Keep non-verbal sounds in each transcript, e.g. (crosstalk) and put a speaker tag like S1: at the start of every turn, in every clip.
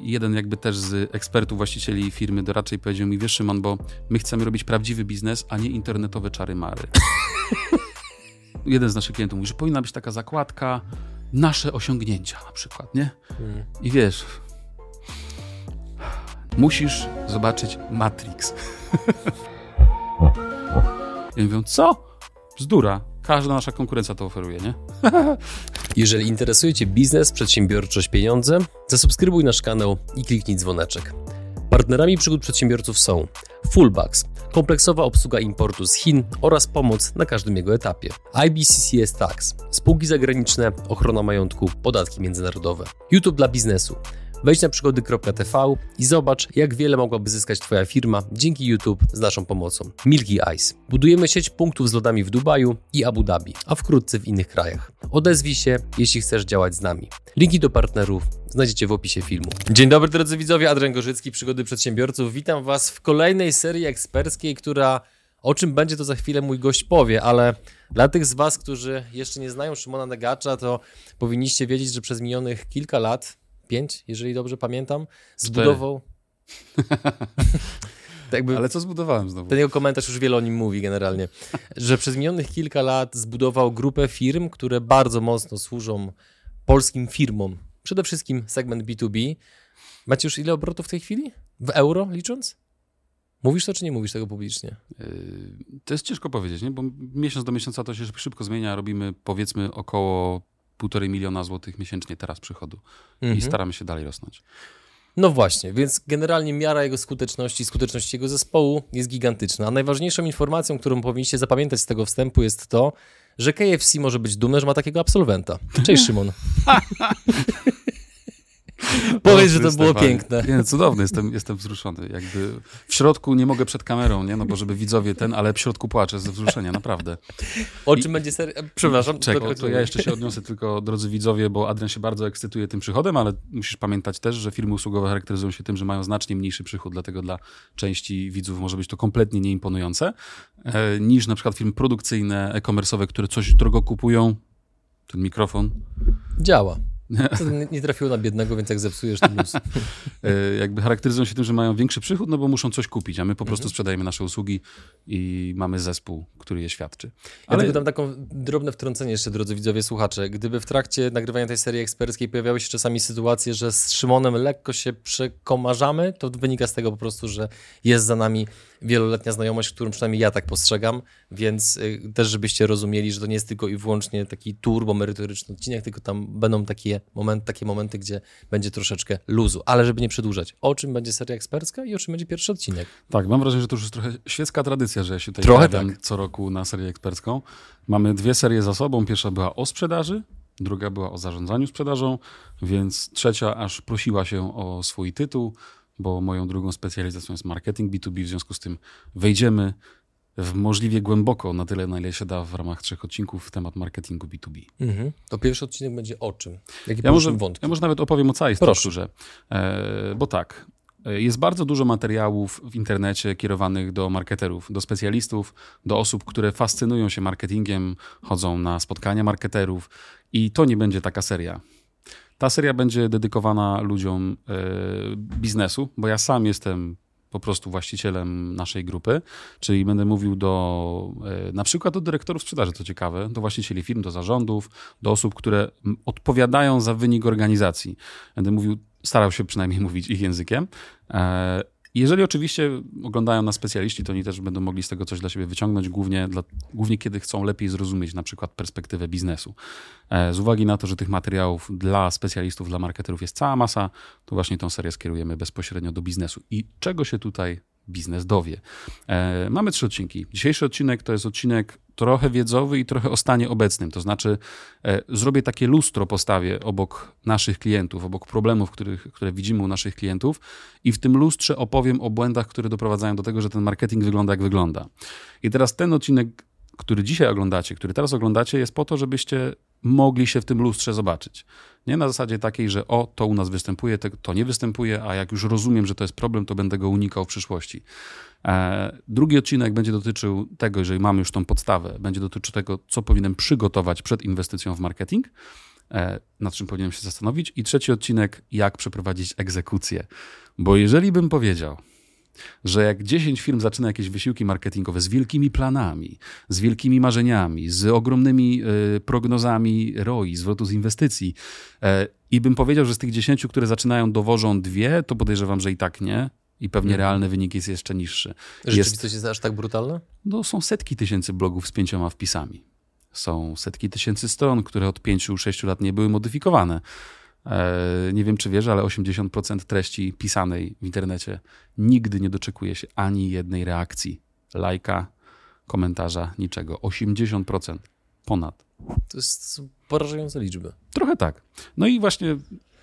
S1: jeden jakby też z ekspertów, właścicieli firmy doradczej powiedział mi, wiesz Szymon, bo my chcemy robić prawdziwy biznes, a nie internetowe czary-mary. (laughs) jeden z naszych klientów mówi, że powinna być taka zakładka nasze osiągnięcia na przykład, nie? Hmm. I wiesz, musisz zobaczyć Matrix. (laughs) I mówią, co? Bzdura. Każda nasza konkurencja to oferuje, nie? (laughs)
S2: Jeżeli interesuje Cię biznes, przedsiębiorczość, pieniądze, zasubskrybuj nasz kanał i kliknij dzwoneczek. Partnerami przygód przedsiębiorców są Fullbacks, kompleksowa obsługa importu z Chin oraz pomoc na każdym jego etapie. IBCCS Tax, spółki zagraniczne, ochrona majątku, podatki międzynarodowe. YouTube dla biznesu Wejdź na przygody.tv i zobacz, jak wiele mogłaby zyskać Twoja firma dzięki YouTube z naszą pomocą. Milky Ice. Budujemy sieć punktów z lodami w Dubaju i Abu Dhabi, a wkrótce w innych krajach. Odezwij się, jeśli chcesz działać z nami. Linki do partnerów znajdziecie w opisie filmu. Dzień dobry drodzy widzowie, Adrian Gorzycki, Przygody Przedsiębiorców. Witam Was w kolejnej serii eksperckiej, która o czym będzie to za chwilę mój gość powie, ale dla tych z Was, którzy jeszcze nie znają Szymona Negacza, to powinniście wiedzieć, że przez minionych kilka lat pięć, jeżeli dobrze pamiętam, zbudował... (laughs)
S1: Jakby, Ale co zbudowałem znowu?
S2: Ten jego komentarz już wiele o nim mówi generalnie, że przez minionych kilka lat zbudował grupę firm, które bardzo mocno służą polskim firmom. Przede wszystkim segment B2B. Macie już ile obrotów w tej chwili? W euro licząc? Mówisz to, czy nie mówisz tego publicznie? Yy,
S1: to jest ciężko powiedzieć, nie? bo miesiąc do miesiąca to się szybko zmienia. Robimy powiedzmy około półtorej miliona złotych miesięcznie teraz przychodu mhm. i staramy się dalej rosnąć.
S2: No właśnie, więc generalnie miara jego skuteczności, skuteczności jego zespołu jest gigantyczna. A najważniejszą informacją, którą powinniście zapamiętać z tego wstępu jest to, że KFC może być dumny, że ma takiego absolwenta. Cześć Szymon. (laughs) (laughs) Powiedz, że to było piękne.
S1: Nie, cudowny, jestem, jestem wzruszony. Jakby w środku nie mogę przed kamerą, nie? No bo żeby widzowie ten, ale w środku płaczę ze wzruszenia, naprawdę.
S2: O czym I... będzie seria? Przepraszam.
S1: Czekaj, to ja jeszcze się odniosę tylko, drodzy widzowie, bo Adrian się bardzo ekscytuje tym przychodem, ale musisz pamiętać też, że firmy usługowe charakteryzują się tym, że mają znacznie mniejszy przychód, dlatego dla części widzów może być to kompletnie nieimponujące, e, niż na przykład firmy produkcyjne, e-commerce'owe, które coś drogo kupują. Ten mikrofon.
S2: Działa. (laughs) Nie, nie trafiło na biednego, więc jak zepsujesz, to luz. (laughs)
S1: E, jakby charakteryzują się tym, że mają większy przychód, no bo muszą coś kupić, a my po prostu mhm. sprzedajemy nasze usługi i mamy zespół, który je świadczy.
S2: Ale... Ja dam taką drobne wtrącenie jeszcze, drodzy widzowie, słuchacze. Gdyby w trakcie nagrywania tej serii eksperckiej pojawiały się czasami sytuacje, że z Szymonem lekko się przekomarzamy, to wynika z tego po prostu, że jest za nami wieloletnia znajomość, którą przynajmniej ja tak postrzegam, więc y, też żebyście rozumieli, że to nie jest tylko i wyłącznie taki turbo merytoryczny odcinek, tylko tam będą takie, moment, takie momenty, gdzie będzie troszeczkę luzu, ale żeby nie przedłużać. O czym będzie seria ekspercka i o czym będzie pierwszy odcinek?
S1: Tak, mam wrażenie, że to już jest trochę świecka tradycja, że ja się tutaj trochę tak. co roku na serię ekspercką. Mamy dwie serie za sobą. Pierwsza była o sprzedaży, druga była o zarządzaniu sprzedażą, więc trzecia aż prosiła się o swój tytuł bo moją drugą specjalizacją jest marketing B2B, w związku z tym wejdziemy w możliwie głęboko, na tyle, na ile się da w ramach trzech odcinków w temat marketingu B2B. Mhm.
S2: To pierwszy odcinek będzie o czym?
S1: Jaki ja, może, wątki? ja może nawet opowiem o całej strukturze, e, bo tak, e, jest bardzo dużo materiałów w internecie kierowanych do marketerów, do specjalistów, do osób, które fascynują się marketingiem, chodzą na spotkania marketerów i to nie będzie taka seria. Ta seria będzie dedykowana ludziom e, biznesu, bo ja sam jestem po prostu właścicielem naszej grupy, czyli będę mówił do e, na przykład do dyrektorów sprzedaży, co ciekawe, do właścicieli firm, do zarządów, do osób, które odpowiadają za wynik organizacji. Będę mówił, starał się przynajmniej (laughs) mówić ich językiem. Jeżeli oczywiście oglądają nas specjaliści, to oni też będą mogli z tego coś dla siebie wyciągnąć, głównie, dla, głównie kiedy chcą lepiej zrozumieć na przykład perspektywę biznesu. E, z uwagi na to, że tych materiałów dla specjalistów, dla marketerów jest cała masa, to właśnie tą serię skierujemy bezpośrednio do biznesu. I czego się tutaj biznes dowie? E, mamy trzy odcinki. Dzisiejszy odcinek to jest odcinek trochę wiedzowy i trochę o stanie obecnym. To znaczy, e, zrobię takie lustro postawię obok naszych klientów, obok problemów, których, które widzimy u naszych klientów, i w tym lustrze opowiem o błędach, które doprowadzają do tego, że ten marketing wygląda jak wygląda. I teraz ten odcinek, który dzisiaj oglądacie, który teraz oglądacie, jest po to, żebyście mogli się w tym lustrze zobaczyć. Nie na zasadzie takiej, że o, to u nas występuje, to nie występuje, a jak już rozumiem, że to jest problem, to będę go unikał w przyszłości. E, drugi odcinek będzie dotyczył tego, jeżeli mamy już tą podstawę, będzie dotyczył tego, co powinienem przygotować przed inwestycją w marketing. e, nad czym powinienem się zastanowić. I trzeci odcinek, jak przeprowadzić egzekucję. Bo jeżeli bym powiedział, że jak 10 firm zaczyna jakieś wysiłki marketingowe z wielkimi planami, z wielkimi marzeniami, z ogromnymi y, prognozami ROI, zwrotu z inwestycji, y, i bym powiedział, że z tych 10, które zaczynają, dowożą dwie, to podejrzewam, że i tak nie. I pewnie mhm. realny wynik jest jeszcze niższy.
S2: Rzeczywistość jest, jest aż tak brutalna?
S1: No, są setki tysięcy blogów z pięcioma wpisami. Są setki tysięcy stron, które od pięciu, sześciu lat nie były modyfikowane. E, nie wiem, czy wiesz, ale 80% treści pisanej w internecie nigdy nie doczekuje się ani jednej reakcji, lajka, komentarza, niczego. 80% ponad.
S2: To jest porażające liczby.
S1: Trochę tak. No i właśnie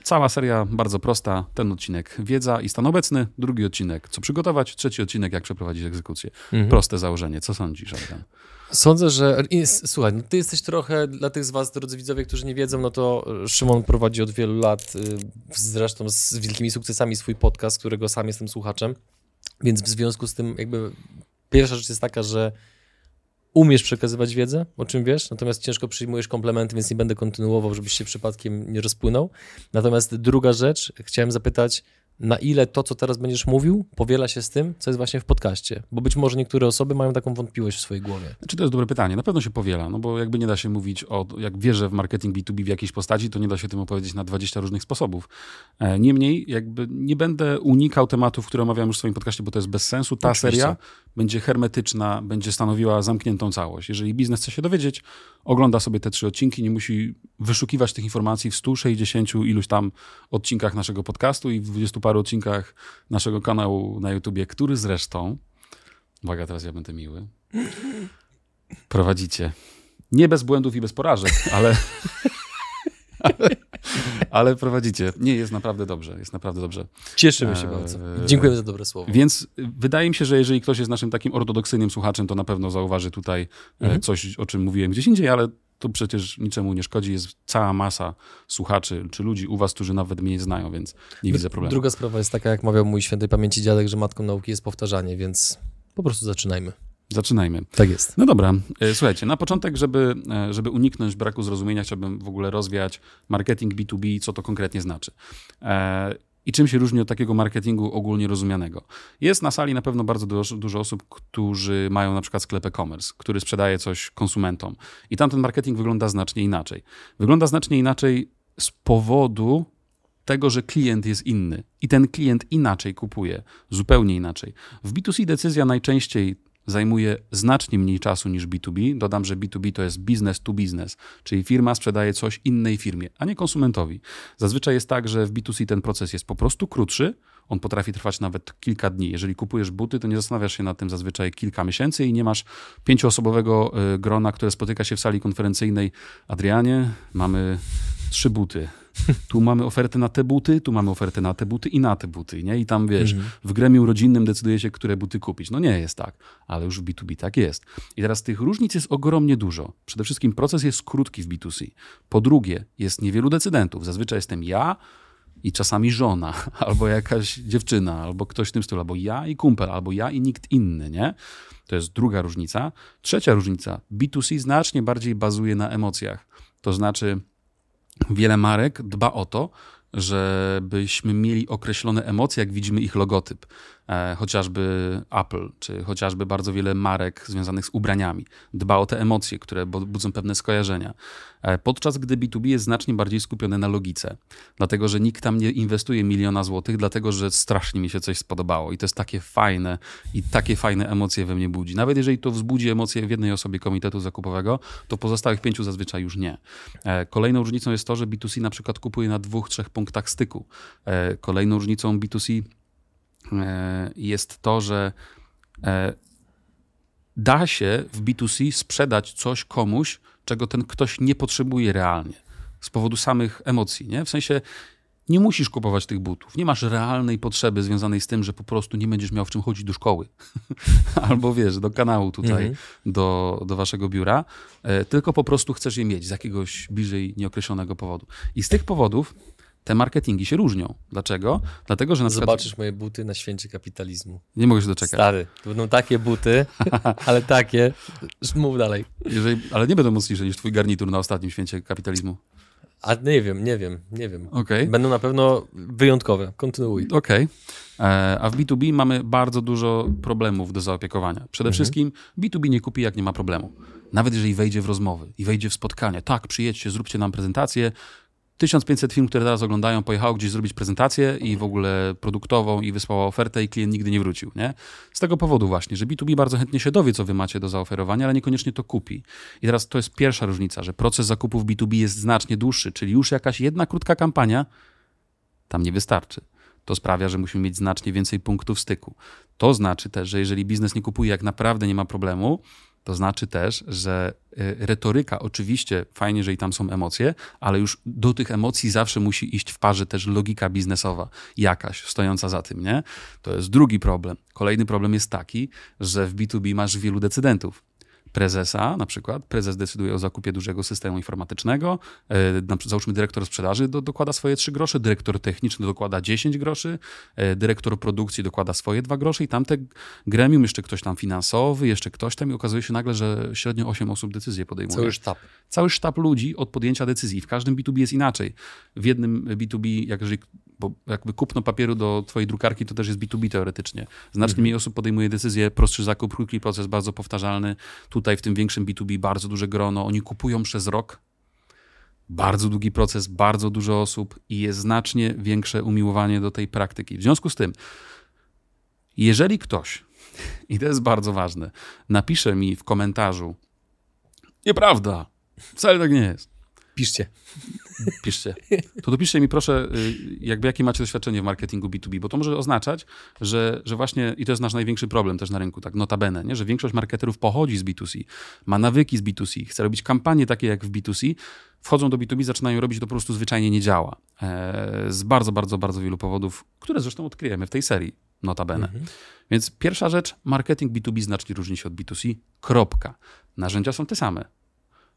S1: cała seria bardzo prosta. Ten odcinek wiedza i stan obecny, drugi odcinek co przygotować, trzeci odcinek jak przeprowadzić egzekucję. Mhm. Proste założenie. Co sądzisz, Adrian?
S2: Sądzę, że. Słuchaj, no ty jesteś trochę dla tych z Was, drodzy widzowie, którzy nie wiedzą, no to Szymon prowadzi od wielu lat, y, zresztą z wielkimi sukcesami, swój podcast, którego sam jestem słuchaczem. Więc w związku z tym, jakby pierwsza rzecz jest taka, że umiesz przekazywać wiedzę, o czym wiesz, natomiast ciężko przyjmujesz komplementy, więc nie będę kontynuował, żebyś się przypadkiem nie rozpłynął. Natomiast druga rzecz, chciałem zapytać, na ile to, co teraz będziesz mówił, powiela się z tym, co jest właśnie w podcaście. Bo być może niektóre osoby mają taką wątpliwość w swojej głowie.
S1: Czy to jest dobre pytanie? Na pewno się powiela, no bo jakby nie da się mówić o, jak wierzę w marketing B2B w jakiejś postaci, to nie da się tym opowiedzieć na 20 różnych sposobów. E, niemniej, jakby nie będę unikał tematów, które omawiam już w swoim podcaście, bo to jest bez sensu. Ta Oczywiście. seria będzie hermetyczna, będzie stanowiła zamkniętą całość. Jeżeli biznes chce się dowiedzieć, ogląda sobie te trzy odcinki, nie musi wyszukiwać tych informacji w 160 iluś tam odcinkach naszego podcastu i w 20 paru odcinkach naszego kanału na YouTubie, który zresztą, uwaga, teraz ja będę miły, prowadzicie. Nie bez błędów i bez porażek, ale, ale, (laughs) ale, prowadzicie. Nie, jest naprawdę dobrze, jest naprawdę dobrze.
S2: Cieszymy się bardzo. E, Dziękujemy za dobre słowo.
S1: Więc wydaje mi się, że jeżeli ktoś jest naszym takim ortodoksyjnym słuchaczem, to na pewno zauważy tutaj e, mhm. coś, o czym mówiłem gdzieś indziej, ale to przecież niczemu nie szkodzi. Jest cała masa słuchaczy czy ludzi u was, którzy nawet mnie nie znają, więc nie widzę problemu.
S2: Druga sprawa jest taka, jak mawiał mój świętej pamięci dziadek, że matką nauki jest powtarzanie, więc po prostu zaczynajmy.
S1: Zaczynajmy.
S2: Tak jest.
S1: No dobra, e, słuchajcie, na początek, żeby, e, żeby uniknąć braku zrozumienia, chciałbym w ogóle rozwiać marketing B2B, co to konkretnie znaczy. I czym się różni od takiego marketingu ogólnie rozumianego. Jest na sali na pewno bardzo dużo, dużo osób, którzy mają na przykład sklep e-commerce, który sprzedaje coś konsumentom. I tam ten marketing wygląda znacznie inaczej. Wygląda znacznie inaczej z powodu tego, że klient jest inny i ten klient inaczej kupuje, zupełnie inaczej. W B2C decyzja najczęściej zajmuje znacznie mniej czasu niż B2B. Dodam, że B2B to jest business to business, czyli firma sprzedaje coś innej firmie, a nie konsumentowi. Zazwyczaj jest tak, że w B2C ten proces jest po prostu krótszy, on potrafi trwać nawet kilka dni. Jeżeli kupujesz buty, to nie zastanawiasz się nad tym zazwyczaj kilka miesięcy i nie masz pięcioosobowego y, grona, które spotyka się w sali konferencyjnej. Adrianie, mamy trzy buty tu mamy ofertę na te buty, tu mamy ofertę na te buty i na te buty, nie? I tam, wiesz, mhm. w gremium rodzinnym decyduje się, które buty kupić. No nie jest tak, ale już w B2B tak jest. I teraz tych różnic jest ogromnie dużo. Przede wszystkim proces jest krótki w B2C. Po drugie, jest niewielu decydentów. Zazwyczaj jestem ja, i czasami żona, (laughs) albo jakaś dziewczyna, albo ktoś w tym stylu, albo ja i kumpel, albo ja i nikt inny, nie? To jest druga różnica. Trzecia różnica. B2C znacznie bardziej bazuje na emocjach. To znaczy, wiele marek dba o to, żebyśmy mieli określone emocje, jak widzimy ich logotyp. E, chociażby Apple, czy chociażby bardzo wiele marek związanych z ubraniami. Dba o te emocje, które budzą pewne skojarzenia. E, podczas gdy B2B jest znacznie bardziej skupione na logice. Dlatego, że nikt tam nie inwestuje miliona złotych, dlatego, że strasznie mi się coś spodobało. I to jest takie fajne i takie fajne emocje we mnie budzi. Nawet jeżeli to wzbudzi emocje w jednej osobie komitetu zakupowego, to pozostałych pięciu zazwyczaj już nie. E, kolejną różnicą jest to, że B2C na przykład kupuje na dwóch, trzech punktach styku. Kolejną różnicą B2C E, jest to, że e, da się w B2C sprzedać coś komuś, czego ten ktoś nie potrzebuje realnie z powodu samych emocji. Nie? W sensie nie musisz kupować tych butów. Nie masz realnej potrzeby związanej z tym, że po prostu nie będziesz miał w czym chodzić do szkoły. (laughs) Albo wiesz, do kanału tutaj, mhm. do, do waszego biura. E, tylko po prostu chcesz je mieć z jakiegoś bliżej nieokreślonego powodu. I z tych powodów te marketingi się różnią. Dlaczego? Dlatego, że na
S2: przykład... Zobaczysz moje buty na święcie kapitalizmu.
S1: Nie mogę się doczekać.
S2: Stary, to będą takie buty, (laughs) ale takie. Mów dalej.
S1: Jeżeli... Ale nie będą mocniejsze niż twój garnitur na ostatnim święcie kapitalizmu.
S2: A nie wiem, nie wiem, nie wiem.
S1: Okay.
S2: Będą na pewno wyjątkowe. Kontynuuj.
S1: Okej. Okay. E, a w B2B mamy bardzo dużo problemów do zaopiekowania. Przede mhm. wszystkim B2B nie kupi, jak nie ma problemu. Nawet jeżeli wejdzie w rozmowy i wejdzie w spotkanie. Tak, przyjedźcie, zróbcie nam prezentację, 1500 firm, które teraz oglądają, pojechało gdzieś zrobić prezentację i w ogóle produktową i wysłała ofertę i klient nigdy nie wrócił. Nie? Z tego powodu właśnie, że B2B bardzo chętnie się dowie, co wy macie do zaoferowania, ale niekoniecznie to kupi. I teraz to jest pierwsza różnica, że proces zakupów B2B jest znacznie dłuższy, czyli już jakaś jedna krótka kampania tam nie wystarczy. To sprawia, że musimy mieć znacznie więcej punktów styku. To znaczy też, że jeżeli biznes nie kupuje, jak naprawdę nie ma problemu, to znaczy też, że y, retoryka, oczywiście fajnie, że i tam są emocje, ale już do tych emocji zawsze musi iść w parze też logika biznesowa, jakaś stojąca za tym, nie? To jest drugi problem. Kolejny problem jest taki, że w B2B masz wielu decydentów prezesa, na przykład prezes decyduje o zakupie dużego systemu informatycznego, e, załóżmy dyrektor sprzedaży do, dokłada swoje 3 grosze, dyrektor techniczny dokłada 10 groszy, e, dyrektor produkcji dokłada swoje 2 grosze i tamte gremium, jeszcze ktoś tam finansowy, jeszcze ktoś tam i okazuje się nagle, że średnio 8 osób decyzję podejmuje.
S2: Cały sztab.
S1: Cały sztab ludzi od podjęcia decyzji. W każdym B2B jest inaczej. W jednym B2B, jak jeżeli bo jakby kupno papieru do twojej drukarki to też jest B2B teoretycznie. Znacznie mhm. mniej osób podejmuje decyzję, prostszy zakup, krótki proces, bardzo powtarzalny. Tutaj w tym większym B2B bardzo duże grono. Oni kupują przez rok. Bardzo długi proces, bardzo dużo osób i jest znacznie większe umiłowanie do tej praktyki. W związku z tym, jeżeli ktoś, (laughs) i to jest bardzo ważne, napisze mi w komentarzu, nieprawda, wcale tak nie jest.
S2: Piszcie.
S1: Piszcie. To dopiszcie mi proszę, y, jakby jakie macie doświadczenie w marketingu B2B, bo to może oznaczać, że, że właśnie, i to jest nasz największy problem też na rynku, tak notabene, nie? że większość marketerów pochodzi z B2C, ma nawyki z B2C, chce robić kampanie takie jak w B2C, wchodzą do B2B, zaczynają robić, to po prostu zwyczajnie nie działa. E, z bardzo, bardzo, bardzo wielu powodów, które zresztą odkryjemy w tej serii, notabene. Mhm. Więc pierwsza rzecz, marketing B2B znacznie różni się od B2C, kropka. Narzędzia są te same.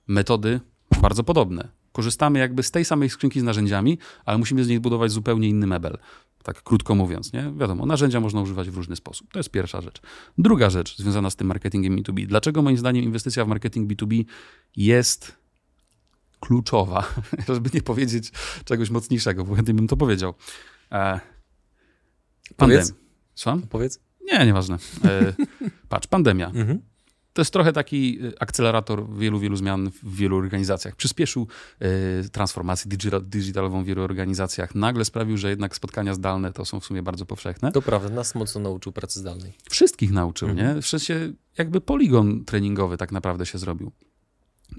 S1: Metody bardzo podobne. Korzystamy jakby z tej samej skrzynki z narzędziami, ale musimy z niej budować zupełnie inny mebel. Tak krótko mówiąc, nie? Wiadomo, narzędzia można używać w różny sposób. To jest pierwsza rzecz. Druga rzecz związana z tym marketingiem B2B. Dlaczego moim zdaniem inwestycja w marketing B2B jest kluczowa, (laughs) żeby nie powiedzieć czegoś mocniejszego, bo chętnie bym to powiedział. E,
S2: pandemia.
S1: Słucham?
S2: Powiedz.
S1: Nie, nieważne. E, patrz, pandemia. Mhm to jest trochę taki y, akcelerator wielu, wielu zmian w wielu organizacjach. Przyspieszył y, transformację digitalową w wielu organizacjach. Nagle sprawił, że jednak spotkania zdalne to są w sumie bardzo powszechne.
S2: To prawda, nas mocno nauczył pracy zdalnej.
S1: Wszystkich nauczył, mhm. nie? W sensie jakby poligon treningowy tak naprawdę się zrobił.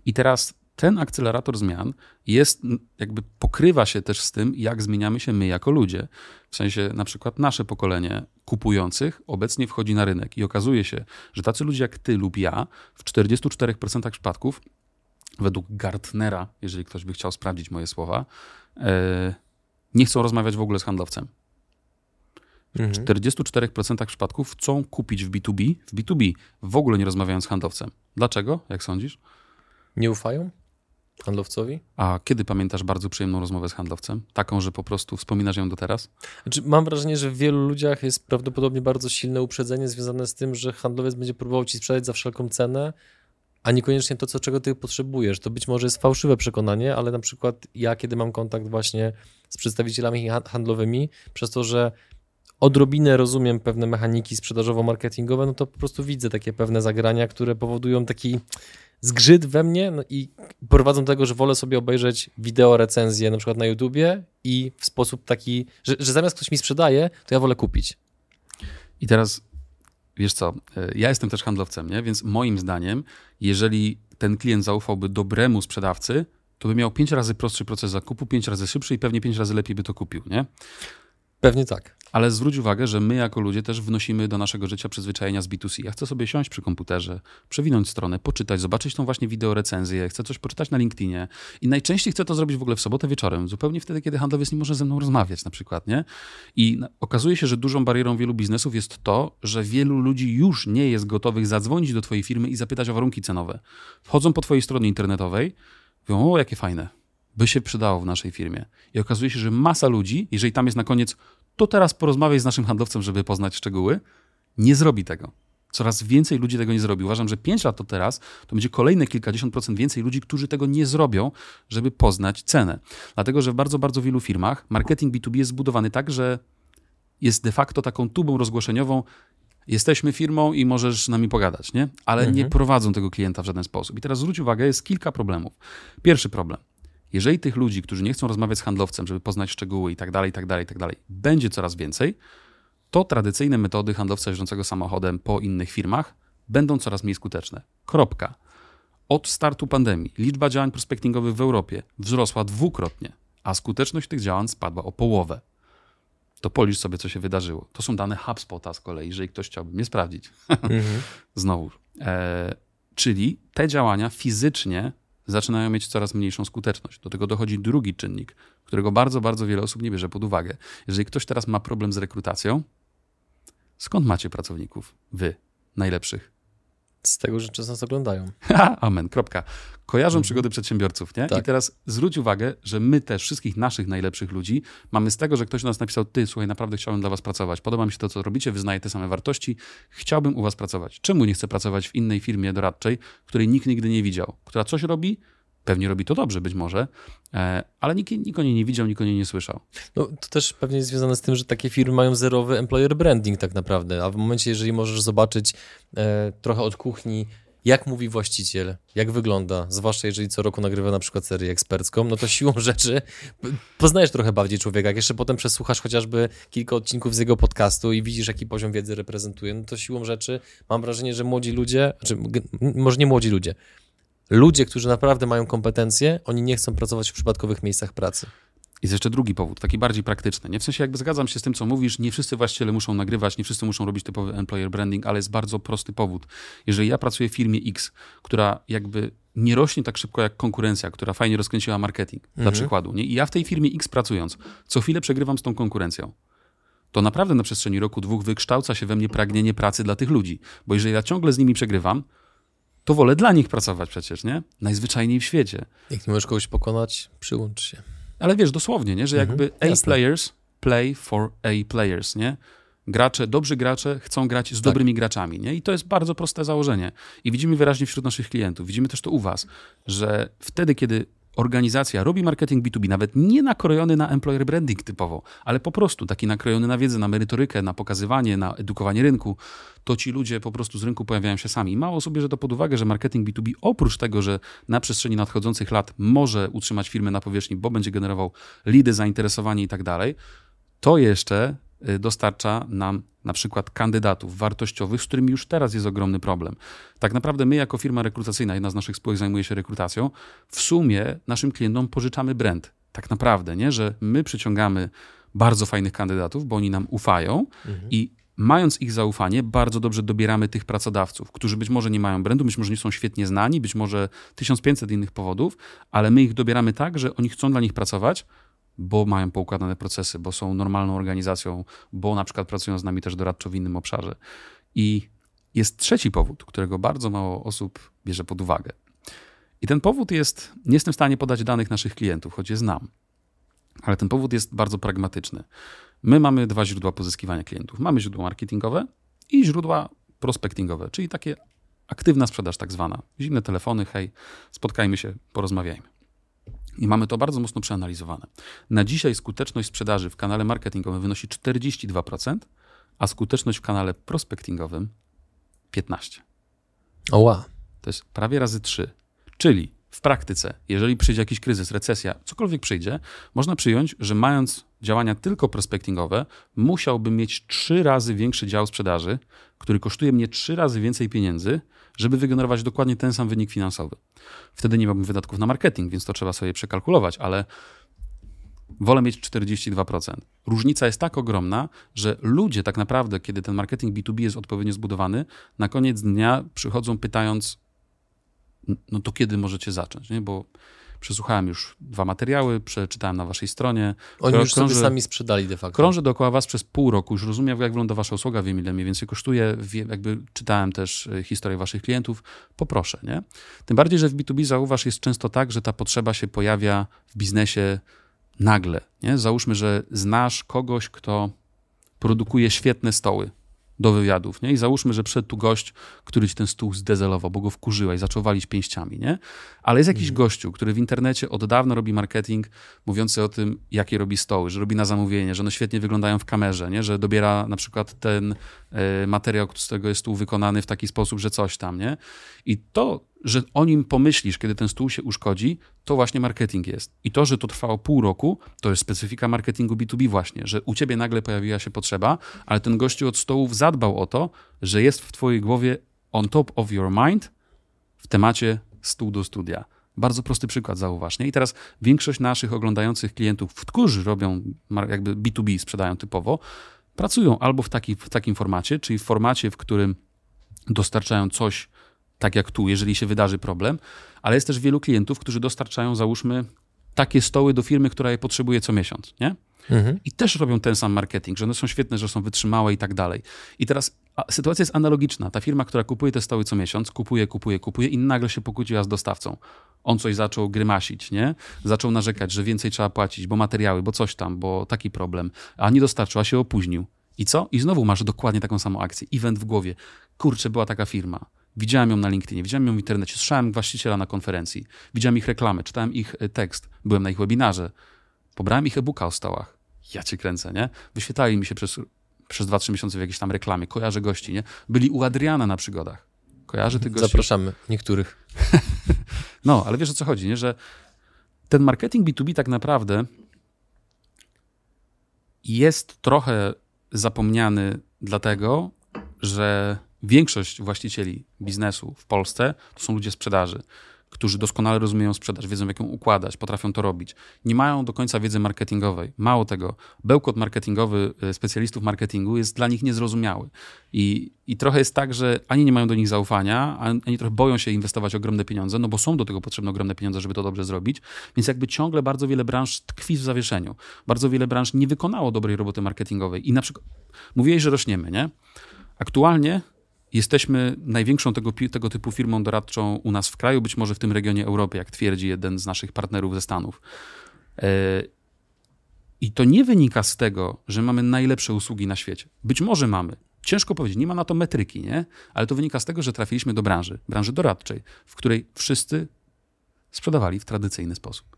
S1: I teraz ten akcelerator zmian jest, jakby pokrywa się też z tym, jak zmieniamy się my jako ludzie. W sensie na przykład nasze pokolenie kupujących obecnie wchodzi na rynek i okazuje się, że tacy ludzie jak ty lub ja w 44% przypadków, według Gartnera, jeżeli ktoś by chciał sprawdzić moje słowa, e, nie chcą rozmawiać w ogóle z handlowcem. W mhm. 44% przypadków chcą kupić w B2B, w B2B, w ogóle nie rozmawiając z handlowcem. Dlaczego, jak sądzisz?
S2: Nie ufają? Handlowcowi?
S1: A kiedy pamiętasz bardzo przyjemną rozmowę z handlowcem? Taką, że po prostu wspominasz ją do teraz?
S2: Znaczy, mam wrażenie, że w wielu ludziach jest prawdopodobnie bardzo silne uprzedzenie związane z tym, że handlowiec będzie próbował ci sprzedać za wszelką cenę, a niekoniecznie to, co, czego ty potrzebujesz. To być może jest fałszywe przekonanie, ale na przykład ja, kiedy mam kontakt właśnie z przedstawicielami handlowymi, przez to, że odrobinę rozumiem pewne mechaniki sprzedażowo-marketingowe, no to po prostu widzę takie pewne zagrania, które powodują taki zgrzyt we mnie no i prowadzą do tego, że wolę sobie obejrzeć wideo recenzję na przykład na YouTubie i w sposób taki, że, że zamiast ktoś mi sprzedaje, to ja wolę kupić.
S1: I teraz, wiesz co, e, ja jestem też handlowcem, nie? więc moim zdaniem, jeżeli ten klient zaufałby dobremu sprzedawcy, to by miał pięć razy prostszy proces zakupu, pięć razy szybszy i pewnie pięć razy lepiej by to kupił, nie?
S2: Pewnie tak.
S1: Ale zwróć uwagę, że my jako ludzie też wnosimy do naszego życia przyzwyczajenia z B2C. Ja chcę sobie siąść przy komputerze, przewinąć stronę, poczytać, zobaczyć tą właśnie wideo recenzję, chcę coś poczytać na LinkedInie i najczęściej chcę to zrobić w ogóle w sobotę wieczorem, zupełnie wtedy, kiedy handlowiec nie może ze mną rozmawiać na przykład, nie? I okazuje się, że dużą barierą wielu biznesów jest to, że wielu ludzi już nie jest gotowych zadzwonić do twojej firmy i zapytać o warunki cenowe. Wchodzą po twojej stronie internetowej, mówią, o jakie fajne, by się przydało w naszej firmie. I okazuje się, że masa ludzi, jeżeli tam jest na koniec to teraz porozmawiaj z naszym handlowcem, żeby poznać szczegóły, nie zrobi tego. Coraz więcej ludzi tego nie zrobi. Uważam, że 5 lat to teraz to będzie kolejne kilkadziesiąt procent więcej ludzi, którzy tego nie zrobią, żeby poznać cenę. Dlatego, że w bardzo, bardzo wielu firmach marketing B2B jest zbudowany tak, że jest de facto taką tubą rozgłoszeniową. Jesteśmy firmą i możesz z nami pogadać, nie? Ale mhm. nie prowadzą tego klienta w żaden sposób. I teraz zwróć uwagę, jest kilka problemów. Pierwszy problem. Jeżeli tych ludzi, którzy nie chcą rozmawiać z handlowcem, żeby poznać szczegóły i tak dalej, i tak dalej, i tak dalej, będzie coraz więcej, to tradycyjne metody handlowca jeżdżącego samochodem po innych firmach będą coraz mniej skuteczne. Kropka. Od startu pandemii liczba działań prospektingowych w Europie wzrosła dwukrotnie, a skuteczność tych działań spadła o połowę. To policz sobie, co się wydarzyło. To są dane HubSpota z kolei, jeżeli ktoś chciałby mnie sprawdzić. (laughs) Mhm. Znowu. E, czyli te działania fizycznie zaczynają mieć coraz mniejszą skuteczność. Do tego dochodzi drugi czynnik, którego bardzo, bardzo wiele osób nie bierze pod uwagę. Jeżeli ktoś teraz ma problem z rekrutacją, Skąd macie pracowników? Wy, najlepszych.
S2: Z tego, że często nas oglądają.
S1: Amen, kropka. Kojarzą mhm. przygody przedsiębiorców, nie? Tak. I teraz zwróć uwagę, że my też wszystkich naszych najlepszych ludzi mamy z tego, że ktoś do nas napisał, ty, słuchaj, naprawdę chciałbym dla was pracować, podoba mi się to, co robicie, wyznaję te same wartości, chciałbym u was pracować. Czemu nie chcę pracować w innej firmie doradczej, której nikt nigdy nie widział, która coś robi, Pewnie robi to dobrze być może, e, ale nikt, nikt o niej nie widział, nikt o niej nie słyszał.
S2: No, to też pewnie jest związane z tym, że takie firmy mają zerowy employer branding tak naprawdę, a w momencie, jeżeli możesz zobaczyć e, trochę od kuchni, jak mówi właściciel, jak wygląda, zwłaszcza jeżeli co roku nagrywa na przykład serię ekspercką, no to siłą (laughs) rzeczy poznajesz trochę bardziej człowieka. Jak jeszcze potem przesłuchasz chociażby kilka odcinków z jego podcastu i widzisz, jaki poziom wiedzy reprezentuje, no to siłą rzeczy mam wrażenie, że młodzi ludzie, znaczy może nie młodzi ludzie, ludzie, którzy naprawdę mają kompetencje, oni nie chcą pracować w przypadkowych miejscach pracy.
S1: Jest jeszcze drugi powód, taki bardziej praktyczny. Nie w sensie jakby zgadzam się z tym, co mówisz, nie wszyscy właściciele muszą nagrywać, nie wszyscy muszą robić typowy employer branding, ale jest bardzo prosty powód. Jeżeli ja pracuję w firmie X, która jakby nie rośnie tak szybko jak konkurencja, która fajnie rozkręciła marketing, mhm. dla przykładu, nie? i ja w tej firmie X pracując, co chwilę przegrywam z tą konkurencją, to naprawdę na przestrzeni roku, dwóch wykształca się we mnie pragnienie pracy dla tych ludzi. Bo jeżeli ja ciągle z nimi przegrywam, to wolę dla nich pracować przecież, nie? Najzwyczajniej w świecie.
S2: Jak nie możesz kogoś pokonać, przyłącz się.
S1: Ale wiesz, dosłownie, nie? Że mhm, jakby A-players play for A-players, nie? Gracze, dobrzy gracze chcą grać z tak. dobrymi graczami, nie? I to jest bardzo proste założenie. I widzimy wyraźnie wśród naszych klientów, widzimy też to u was, że wtedy, kiedy organizacja robi marketing B2B, nawet nie nakrojony na employer branding typowo, ale po prostu taki nakrojony na wiedzę, na merytorykę, na pokazywanie, na edukowanie rynku, to ci ludzie po prostu z rynku pojawiają się sami. Mało osób bierze to pod uwagę, że marketing B2B oprócz tego, że na przestrzeni nadchodzących lat może utrzymać firmę na powierzchni, bo będzie generował lidy, zainteresowanie i tak dalej, to jeszcze Y, dostarcza nam na przykład kandydatów wartościowych, z którymi już teraz jest ogromny problem. Tak naprawdę my jako firma rekrutacyjna, jedna z naszych spółek zajmuje się rekrutacją, w sumie naszym klientom pożyczamy brand. Tak naprawdę, nie? że my przyciągamy bardzo fajnych kandydatów, bo oni nam ufają mhm. i mając ich zaufanie, bardzo dobrze dobieramy tych pracodawców, którzy być może nie mają brandu, być może nie są świetnie znani, być może 1500 innych powodów, ale my ich dobieramy tak, że oni chcą dla nich pracować, bo mają poukładane procesy, bo są normalną organizacją, bo na przykład pracują z nami też doradczo w innym obszarze. I jest trzeci powód, którego bardzo mało osób bierze pod uwagę. I ten powód jest, nie jestem w stanie podać danych naszych klientów, choć je znam, ale ten powód jest bardzo pragmatyczny. My mamy dwa źródła pozyskiwania klientów. Mamy źródła marketingowe i źródła prospectingowe, czyli takie aktywna sprzedaż tak zwana. Zimne telefony, hej, spotkajmy się, porozmawiajmy. I mamy to bardzo mocno przeanalizowane. Na dzisiaj skuteczność sprzedaży w kanale marketingowym wynosi 42%, a skuteczność w kanale prospectingowym 15%.
S2: Oła.
S1: To jest prawie razy 3. Czyli w praktyce, jeżeli przyjdzie jakiś kryzys, recesja, cokolwiek przyjdzie, można przyjąć, że mając działania tylko prospectingowe, musiałbym mieć trzy razy większy dział sprzedaży, który kosztuje mnie trzy razy więcej pieniędzy, żeby wygenerować dokładnie ten sam wynik finansowy. Wtedy nie miałbym wydatków na marketing, więc to trzeba sobie przekalkulować, ale wolę mieć 42%. Różnica jest tak ogromna, że ludzie tak naprawdę, kiedy ten marketing B2B jest odpowiednio zbudowany, na koniec dnia przychodzą pytając, no to kiedy możecie zacząć, nie? Bo Przesłuchałem już dwa materiały, przeczytałem na waszej stronie.
S2: Oni już krąży, sobie sami sprzedali de facto.
S1: Krążę dookoła was przez pół roku, już rozumiem, jak wygląda wasza usługa, wiem ile mniej więcej kosztuje, jakby czytałem też e, historię waszych klientów, poproszę, nie? Tym bardziej, że w B2B zauważ jest często tak, że ta potrzeba się pojawia w biznesie nagle, nie? Załóżmy, że znasz kogoś, kto produkuje świetne stoły, do wywiadów, nie? I załóżmy, że przyszedł tu gość, który ci ten stół zdezelował, bo go wkurzyłeś, zaczął walić pięściami, nie? Ale jest jakiś mhm. gościu, który w internecie od dawna robi marketing mówiący o tym, jakie robi stoły, że robi na zamówienie, że one świetnie wyglądają w kamerze, nie? Że dobiera na przykład ten y, materiał, z którego jest stół wykonany w taki sposób, że coś tam, nie? I to że o nim pomyślisz, kiedy ten stół się uszkodzi, to właśnie marketing jest. I to, że to trwało pół roku, to jest specyfika marketingu B2B właśnie, że u ciebie nagle pojawiła się potrzeba, ale ten gościu od stołów zadbał o to, że jest w twojej głowie on top of your mind w temacie stół do studia. Bardzo prosty przykład, zauważ. Nie? I teraz większość naszych oglądających klientów, którzy robią jakby B2B, sprzedają typowo, pracują albo w, taki, w takim formacie, czyli w formacie, w którym dostarczają coś, tak jak tu, jeżeli się wydarzy problem, ale jest też wielu klientów, którzy dostarczają, załóżmy, takie stoły do firmy, która je potrzebuje co miesiąc, nie? Mhm. I też robią ten sam marketing, że one są świetne, że są wytrzymałe i tak dalej. I teraz sytuacja jest analogiczna. Ta firma, która kupuje te stoły co miesiąc, kupuje, kupuje, kupuje i nagle się pokłóciła z dostawcą. On coś zaczął grymasić, nie? Zaczął narzekać, że więcej trzeba płacić, bo materiały, bo coś tam, bo taki problem. A nie dostarczył, a się opóźnił. I co? I znowu masz dokładnie taką samą akcję. Event w głowie. Kurczę, była taka firma Widziałem ją na LinkedInie, widziałem ją w internecie, słyszałem właściciela na konferencji, widziałem ich reklamy, czytałem ich e, tekst, byłem na ich webinarze, pobrałem ich e-booka o stołach. Ja cię kręcę, nie? Wyświetlali mi się przez, przez 2-3 miesiące w jakiejś tam reklamie, kojarzę gości, nie? Byli u Adriana na przygodach. Kojarzę tych gości?
S2: Zapraszamy niektórych. (laughs)
S1: no, ale wiesz o co chodzi, nie? Że ten marketing B2B tak naprawdę jest trochę zapomniany dlatego, że większość właścicieli biznesu w Polsce to są ludzie sprzedaży, którzy doskonale rozumieją sprzedaż, wiedzą jak ją układać, potrafią to robić. Nie mają do końca wiedzy marketingowej. Mało tego, bełkot marketingowy e, specjalistów marketingu jest dla nich niezrozumiały. I, I trochę jest tak, że ani nie mają do nich zaufania, ani trochę boją się inwestować ogromne pieniądze, no bo są do tego potrzebne ogromne pieniądze, żeby to dobrze zrobić. Więc jakby ciągle bardzo wiele branż tkwi w zawieszeniu. Bardzo wiele branż nie wykonało dobrej roboty marketingowej. I na przykład mówiłeś, że rośniemy, nie? Aktualnie Jesteśmy największą tego, tego, typu firmą doradczą u nas w kraju, być może w tym regionie Europy, jak twierdzi jeden z naszych partnerów ze Stanów. E, I to nie wynika z tego, że mamy najlepsze usługi na świecie. Być może mamy. Ciężko powiedzieć, nie ma na to metryki, nie? Ale to wynika z tego, że trafiliśmy do branży, branży doradczej, w której wszyscy sprzedawali w tradycyjny sposób.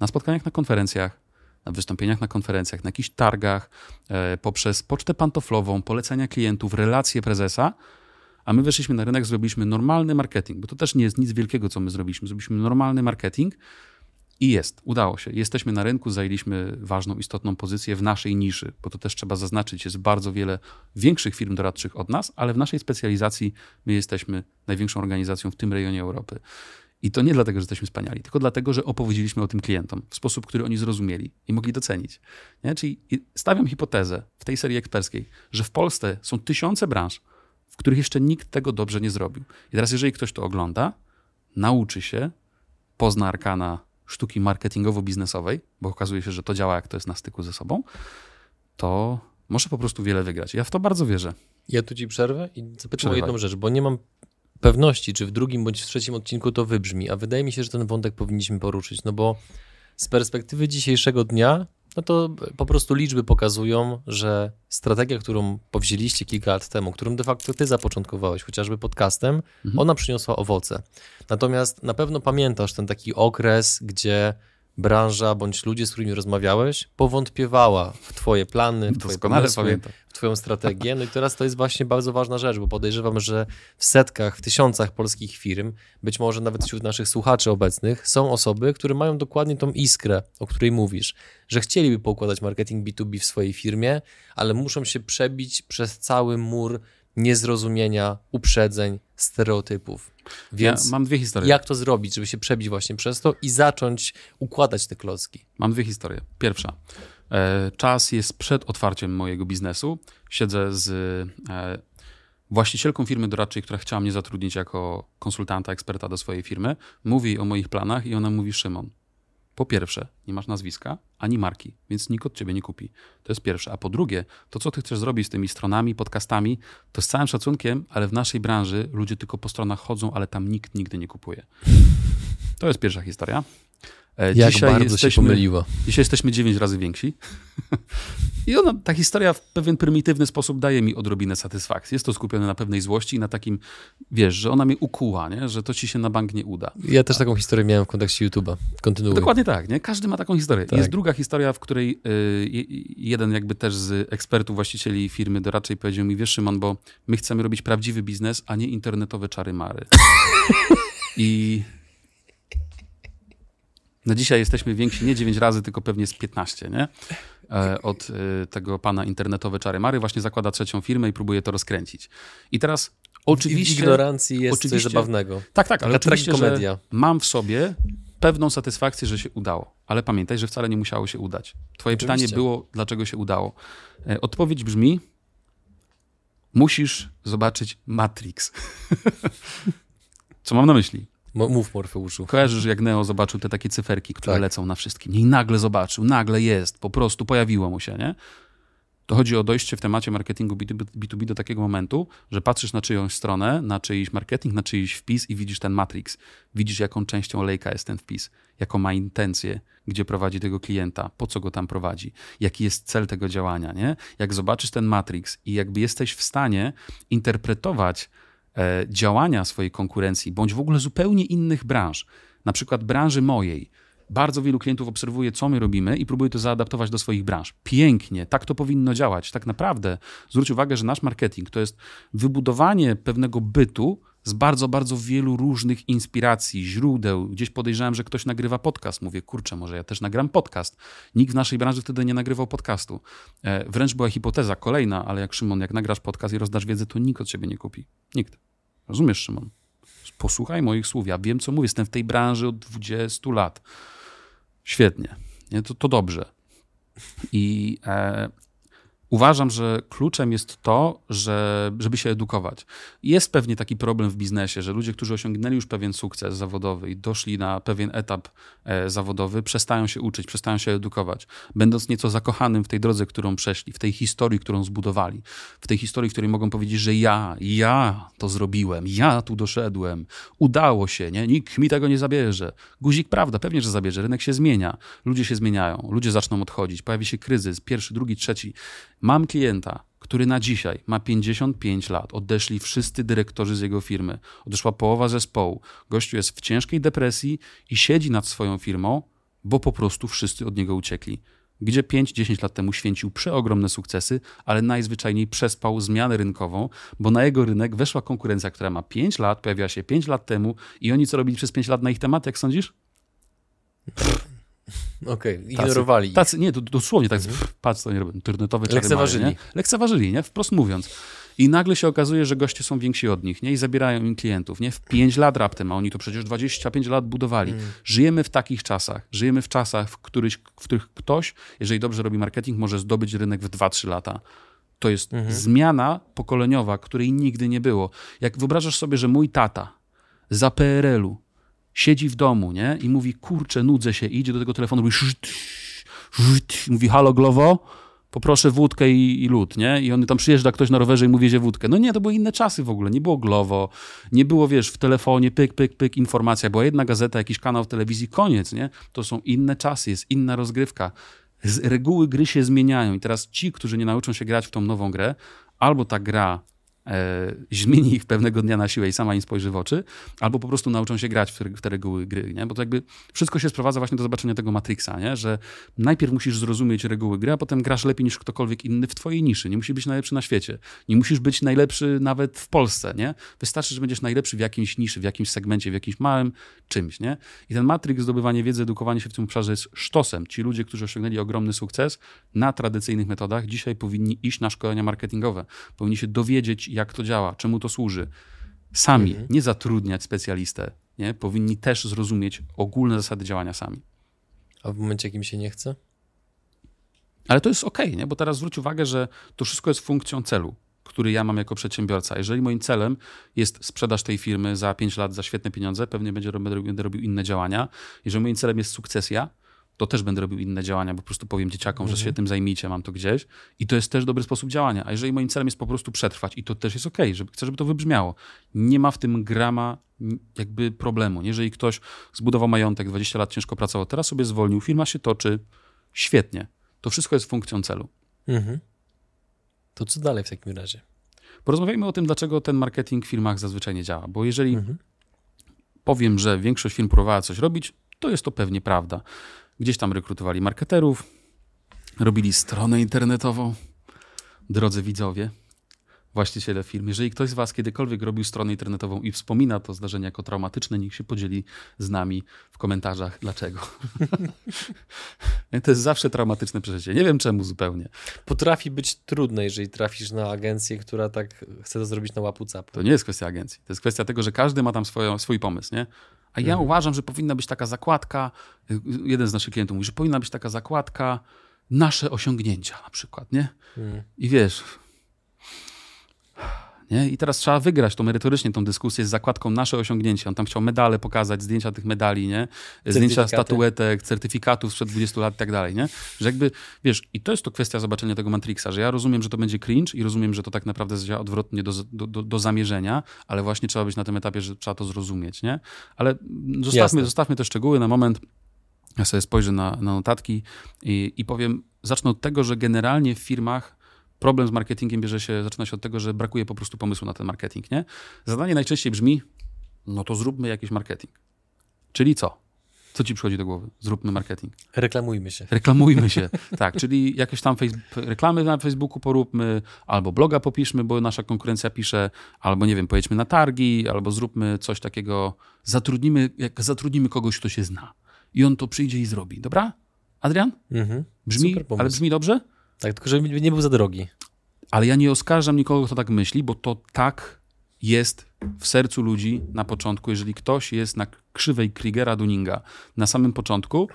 S1: Na spotkaniach, na konferencjach, na wystąpieniach na konferencjach, na jakichś targach, e, poprzez pocztę pantoflową, polecenia klientów, relacje prezesa – a my weszliśmy na rynek, zrobiliśmy normalny marketing, bo to też nie jest nic wielkiego, co my zrobiliśmy. Zrobiliśmy normalny marketing i jest, udało się. Jesteśmy na rynku, zajęliśmy ważną, istotną pozycję w naszej niszy, bo to też trzeba zaznaczyć, jest bardzo wiele większych firm doradczych od nas, ale w naszej specjalizacji my jesteśmy największą organizacją w tym rejonie Europy. I to nie dlatego, że jesteśmy wspaniali, tylko dlatego, że opowiedzieliśmy o tym klientom w sposób, który oni zrozumieli i mogli docenić. Nie? Czyli stawiam hipotezę w tej serii eksperckiej, że w Polsce są tysiące branż, w których jeszcze nikt tego dobrze nie zrobił. I teraz, jeżeli ktoś to ogląda, nauczy się, pozna arkana sztuki marketingowo-biznesowej, bo okazuje się, że to działa, jak to jest na styku ze sobą, to może po prostu wiele wygrać. Ja w to bardzo wierzę.
S2: Ja tu ci przerwę i zapytam o jedną rzecz, bo nie mam pewności, czy w drugim bądź w trzecim odcinku to wybrzmi, a wydaje mi się, że ten wątek powinniśmy poruszyć, no bo z perspektywy dzisiejszego dnia no to po prostu liczby pokazują, że strategia, którą powzięliście kilka lat temu, którą de facto ty zapoczątkowałeś, chociażby podcastem, mhm. ona przyniosła owoce. Natomiast na pewno pamiętasz ten taki okres, gdzie branża bądź ludzie, z którymi rozmawiałeś, powątpiewała w twoje plany, w twoje pomysły, pamiętam. w twoją strategię. No i teraz to jest właśnie bardzo ważna rzecz, bo podejrzewam, że w setkach, w tysiącach polskich firm, być może nawet wśród naszych słuchaczy obecnych, są osoby, które mają dokładnie tą iskrę, o której mówisz, że chcieliby poukładać marketing B2B w swojej firmie, ale muszą się przebić przez cały mur niezrozumienia, uprzedzeń, stereotypów. Więc
S1: ja mam dwie historie.
S2: Jak to zrobić, żeby się przebić właśnie przez to i zacząć układać te klocki?
S1: Mam dwie historie. Pierwsza. E, czas jest przed otwarciem mojego biznesu. Siedzę z e, właścicielką firmy doradczej, która chciała mnie zatrudnić jako konsultanta, eksperta do swojej firmy. Mówi o moich planach i ona mówi: Szymon, po pierwsze, nie masz nazwiska ani marki, więc nikt od ciebie nie kupi. To jest pierwsze. A po drugie, to co ty chcesz zrobić z tymi stronami, podcastami, to z całym szacunkiem, ale w naszej branży ludzie tylko po stronach chodzą, ale tam nikt nigdy nie kupuje. To jest pierwsza historia.
S2: E, Jak dzisiaj bardzo jesteśmy, się pomyliła.
S1: Dzisiaj jesteśmy dziewięć razy więksi. (laughs) I ona, ta historia w pewien prymitywny sposób daje mi odrobinę satysfakcji. Jest to skupione na pewnej złości i na takim, wiesz, że ona mnie ukuła, nie? że to ci się na bank nie uda.
S2: Ja też taką historię miałem w kontekście YouTube'a. Kontynuuję.
S1: Dokładnie tak, nie? Każdy ma taką historię. Tak. Jest druga historia, w której y, jeden jakby też z ekspertów, właścicieli firmy doradczej powiedział mi, wiesz Szymon, bo my chcemy robić prawdziwy biznes, a nie internetowe czary-mary. (laughs) I na dzisiaj jesteśmy więksi nie 9 razy, tylko pewnie z 15, nie? E, od e, tego pana internetowe czary Mary właśnie zakłada trzecią firmę i próbuje to rozkręcić. I teraz oczywiście...
S2: W ignorancji jest oczywiście, coś zabawnego.
S1: Tak, tak, ale oczywiście, komedia. mam w sobie pewną satysfakcję, że się udało. Ale pamiętaj, że wcale nie musiało się udać. Twoje oczywiście. pytanie było, dlaczego się udało. E, odpowiedź brzmi, musisz zobaczyć Matrix. (laughs) Co mam na myśli?
S2: Mów Morfeuszu.
S1: Kojarzysz, jak Neo zobaczył te takie cyferki, które tak. lecą na wszystkim. I nagle zobaczył, nagle jest, po prostu pojawiło mu się, nie? To chodzi o dojście w temacie marketingu B2B do takiego momentu, że patrzysz na czyjąś stronę, na czyjś marketing, na czyjś wpis i widzisz ten matrix. Widzisz, jaką częścią lejka jest ten wpis, jaką ma intencję, gdzie prowadzi tego klienta, po co go tam prowadzi, jaki jest cel tego działania. Nie? Jak zobaczysz ten matrix i jakby jesteś w stanie interpretować działania swojej konkurencji, bądź w ogóle zupełnie innych branż, na przykład branży mojej. Bardzo wielu klientów obserwuje, co my robimy i próbuje to zaadaptować do swoich branż. Pięknie, tak to powinno działać. Tak naprawdę zwróć uwagę, że nasz marketing to jest wybudowanie pewnego bytu z bardzo, bardzo wielu różnych inspiracji, źródeł. Gdzieś podejrzewałem, że ktoś nagrywa podcast. Mówię, kurczę, może ja też nagram podcast. Nikt w naszej branży wtedy nie nagrywał podcastu. E, wręcz była hipoteza kolejna, ale jak Szymon, jak nagrasz podcast i rozdasz wiedzę, to nikt od ciebie nie kupi. Nikt. Rozumiesz, Szymon? Posłuchaj moich słów. Ja wiem, co mówię. Jestem w tej branży od 20 lat. Świetnie. Nie? To, to dobrze. I e, Uważam, że kluczem jest to, że, żeby się edukować. Jest pewnie taki problem w biznesie, że ludzie, którzy osiągnęli już pewien sukces zawodowy i doszli na pewien etap e, zawodowy, przestają się uczyć, przestają się edukować, będąc nieco zakochanym w tej drodze, którą przeszli, w tej historii, którą zbudowali, w tej historii, w której mogą powiedzieć, że ja, ja to zrobiłem, ja tu doszedłem, udało się, nie? nikt mi tego nie zabierze. Guzik, prawda, pewnie, że zabierze, rynek się zmienia, ludzie się zmieniają, ludzie zaczną odchodzić, pojawi się kryzys, pierwszy, drugi, trzeci Mam klienta, który na dzisiaj ma 55 lat. Odeszli wszyscy dyrektorzy z jego firmy. Odeszła połowa zespołu. Gościu jest w ciężkiej depresji i siedzi nad swoją firmą, bo po prostu wszyscy od niego uciekli. Gdzie 5-10 lat temu święcił przeogromne sukcesy, ale najzwyczajniej przespał zmianę rynkową, bo na jego rynek weszła konkurencja, która ma 5 lat, pojawiła się 5 lat temu i oni co robili przez 5 lat na ich temat, jak sądzisz? (laughs)
S2: Okej, okay, ignorowali
S1: tacy, tacy, Nie, dosłownie tak, mhm. patrz co nie robią, internetowe czary
S2: Lekceważyli.
S1: nie? Lekceważyli, nie? Wprost mówiąc. I nagle się okazuje, że goście są więksi od nich, nie? I zabierają im klientów, nie? W 5 lat raptem, a oni to przecież 25 lat budowali. Mm. Żyjemy w takich czasach. Żyjemy w czasach, w których, w których ktoś, jeżeli dobrze robi marketing, może zdobyć rynek w 2-3 lata. To jest mhm. zmiana pokoleniowa, której nigdy nie było. Jak wyobrażasz sobie, że mój tata za PRL-u siedzi w domu, nie? I mówi, kurczę, nudzę się, idzie do tego telefonu, mówi, mówi halo Glowo, poproszę wódkę i, i lód, nie? I on tam przyjeżdża ktoś na rowerze i mówi, że wódkę. No nie, to były inne czasy w ogóle, nie było Glowo, nie było, wiesz, w telefonie, pyk, pyk, pyk, informacja, była jedna gazeta, jakiś kanał w telewizji, koniec, nie? To są inne czasy, jest inna rozgrywka. Z reguły gry się zmieniają i teraz ci, którzy nie nauczą się grać w tą nową grę, albo ta gra zmieni ich pewnego dnia na siłę i sama im spojrzy w oczy, albo po prostu nauczą się grać w te, reguły gry, nie? Bo to jakby wszystko się sprowadza właśnie do zobaczenia tego Matrixa, nie? Że najpierw musisz zrozumieć reguły gry, a potem grasz lepiej niż ktokolwiek inny w twojej niszy. Nie musisz być najlepszy na świecie. Nie musisz być najlepszy nawet w Polsce, nie? Wystarczy, że będziesz najlepszy w jakimś niszy, w jakimś segmencie, w jakimś małym czymś, nie? I ten Matrix, zdobywanie wiedzy, edukowanie się w tym obszarze jest sztosem. Ci ludzie, którzy osiągnęli ogromny sukces na tradycyjnych metodach, dzisiaj powinni iść na szkolenia marketingowe. Powinni się dowiedzieć, jak to działa, czemu to służy. Sami, mhm. nie zatrudniać specjalistę. Nie? Powinni też zrozumieć ogólne zasady działania sami.
S2: A w momencie, jakim się nie chce?
S1: Ale to jest ok, nie? bo teraz zwróć uwagę, że to wszystko jest funkcją celu, który ja mam jako przedsiębiorca. Jeżeli moim celem jest sprzedaż tej firmy za 5 lat za świetne pieniądze, pewnie będzie, będę robił inne działania. Jeżeli moim celem jest sukcesja, to też będę robił inne działania, bo po prostu powiem dzieciakom,
S2: Mhm.
S1: że się tym zajmijcie, mam to gdzieś. I to jest też dobry sposób działania. A jeżeli moim celem jest po prostu przetrwać, i to też jest okej, żeby, chcę, żeby to wybrzmiało, nie ma w tym grama jakby problemu. Jeżeli ktoś zbudował majątek, 20 lat ciężko pracował, teraz sobie zwolnił, firma się toczy, świetnie. To wszystko jest funkcją celu.
S2: Mhm. To co dalej w takim razie?
S1: Porozmawiajmy o tym, dlaczego ten marketing w firmach zazwyczaj nie działa. Bo jeżeli
S2: Mhm.
S1: powiem, że większość firm próbowała coś robić, to jest to pewnie prawda. Gdzieś tam rekrutowali marketerów, robili stronę internetową. Drodzy widzowie, właściciele firm, jeżeli ktoś z Was kiedykolwiek robił stronę internetową i wspomina to zdarzenie jako traumatyczne, niech się podzieli z nami w komentarzach, dlaczego. (laughs) to jest zawsze traumatyczne przeżycie. Nie wiem czemu zupełnie.
S2: Potrafi być trudne, jeżeli trafisz na agencję, która tak chce to zrobić na łapu capu.
S1: To nie jest kwestia agencji. To jest kwestia tego, że każdy ma tam swoją, swój pomysł, nie? A ja uważam, że powinna być taka zakładka, y, jeden z naszych klientów mówi, że powinna być taka zakładka nasze osiągnięcia na przykład, nie?
S2: Mm.
S1: I wiesz... Nie? I teraz trzeba wygrać to merytorycznie tą dyskusję z zakładką nasze osiągnięcia. On tam chciał medale pokazać, zdjęcia tych medali, nie? Zdjęcia statuetek, certyfikatów sprzed 20 lat i tak dalej, nie? Że jakby, wiesz, i to jest to kwestia zobaczenia tego Matrixa, że ja rozumiem, że to będzie cringe i rozumiem, że to tak naprawdę zadziała odwrotnie do, do, do, do zamierzenia, ale właśnie trzeba być na tym etapie, że trzeba to zrozumieć, nie? Ale
S2: Jasne.
S1: zostawmy, zostawmy te szczegóły na moment. Ja sobie spojrzę na, na notatki i, i powiem, zacznę od tego, że generalnie w firmach problem z marketingiem bierze się, zaczyna się od tego, że brakuje po prostu pomysłu na ten marketing, nie? Zadanie najczęściej brzmi, no to zróbmy jakiś marketing. Czyli co? Co ci przychodzi do głowy? Zróbmy marketing.
S2: Reklamujmy się.
S1: Reklamujmy się. (laughs) tak, czyli jakieś tam reklamy na Facebooku poróbmy, albo bloga popiszmy, bo nasza konkurencja pisze, albo nie wiem, pojedźmy na targi, albo zróbmy coś takiego, zatrudnimy, jak zatrudnimy kogoś, kto się zna. I on to przyjdzie i zrobi. Dobra? Adrian?
S2: Mhm.
S1: Brzmi, ale brzmi dobrze?
S2: Tak, tylko żeby nie był za drogi.
S1: Ale ja nie oskarżam nikogo, kto tak myśli, bo to tak jest w sercu ludzi na początku. Jeżeli ktoś jest na krzywej Kriegera-Dunninga na samym początku,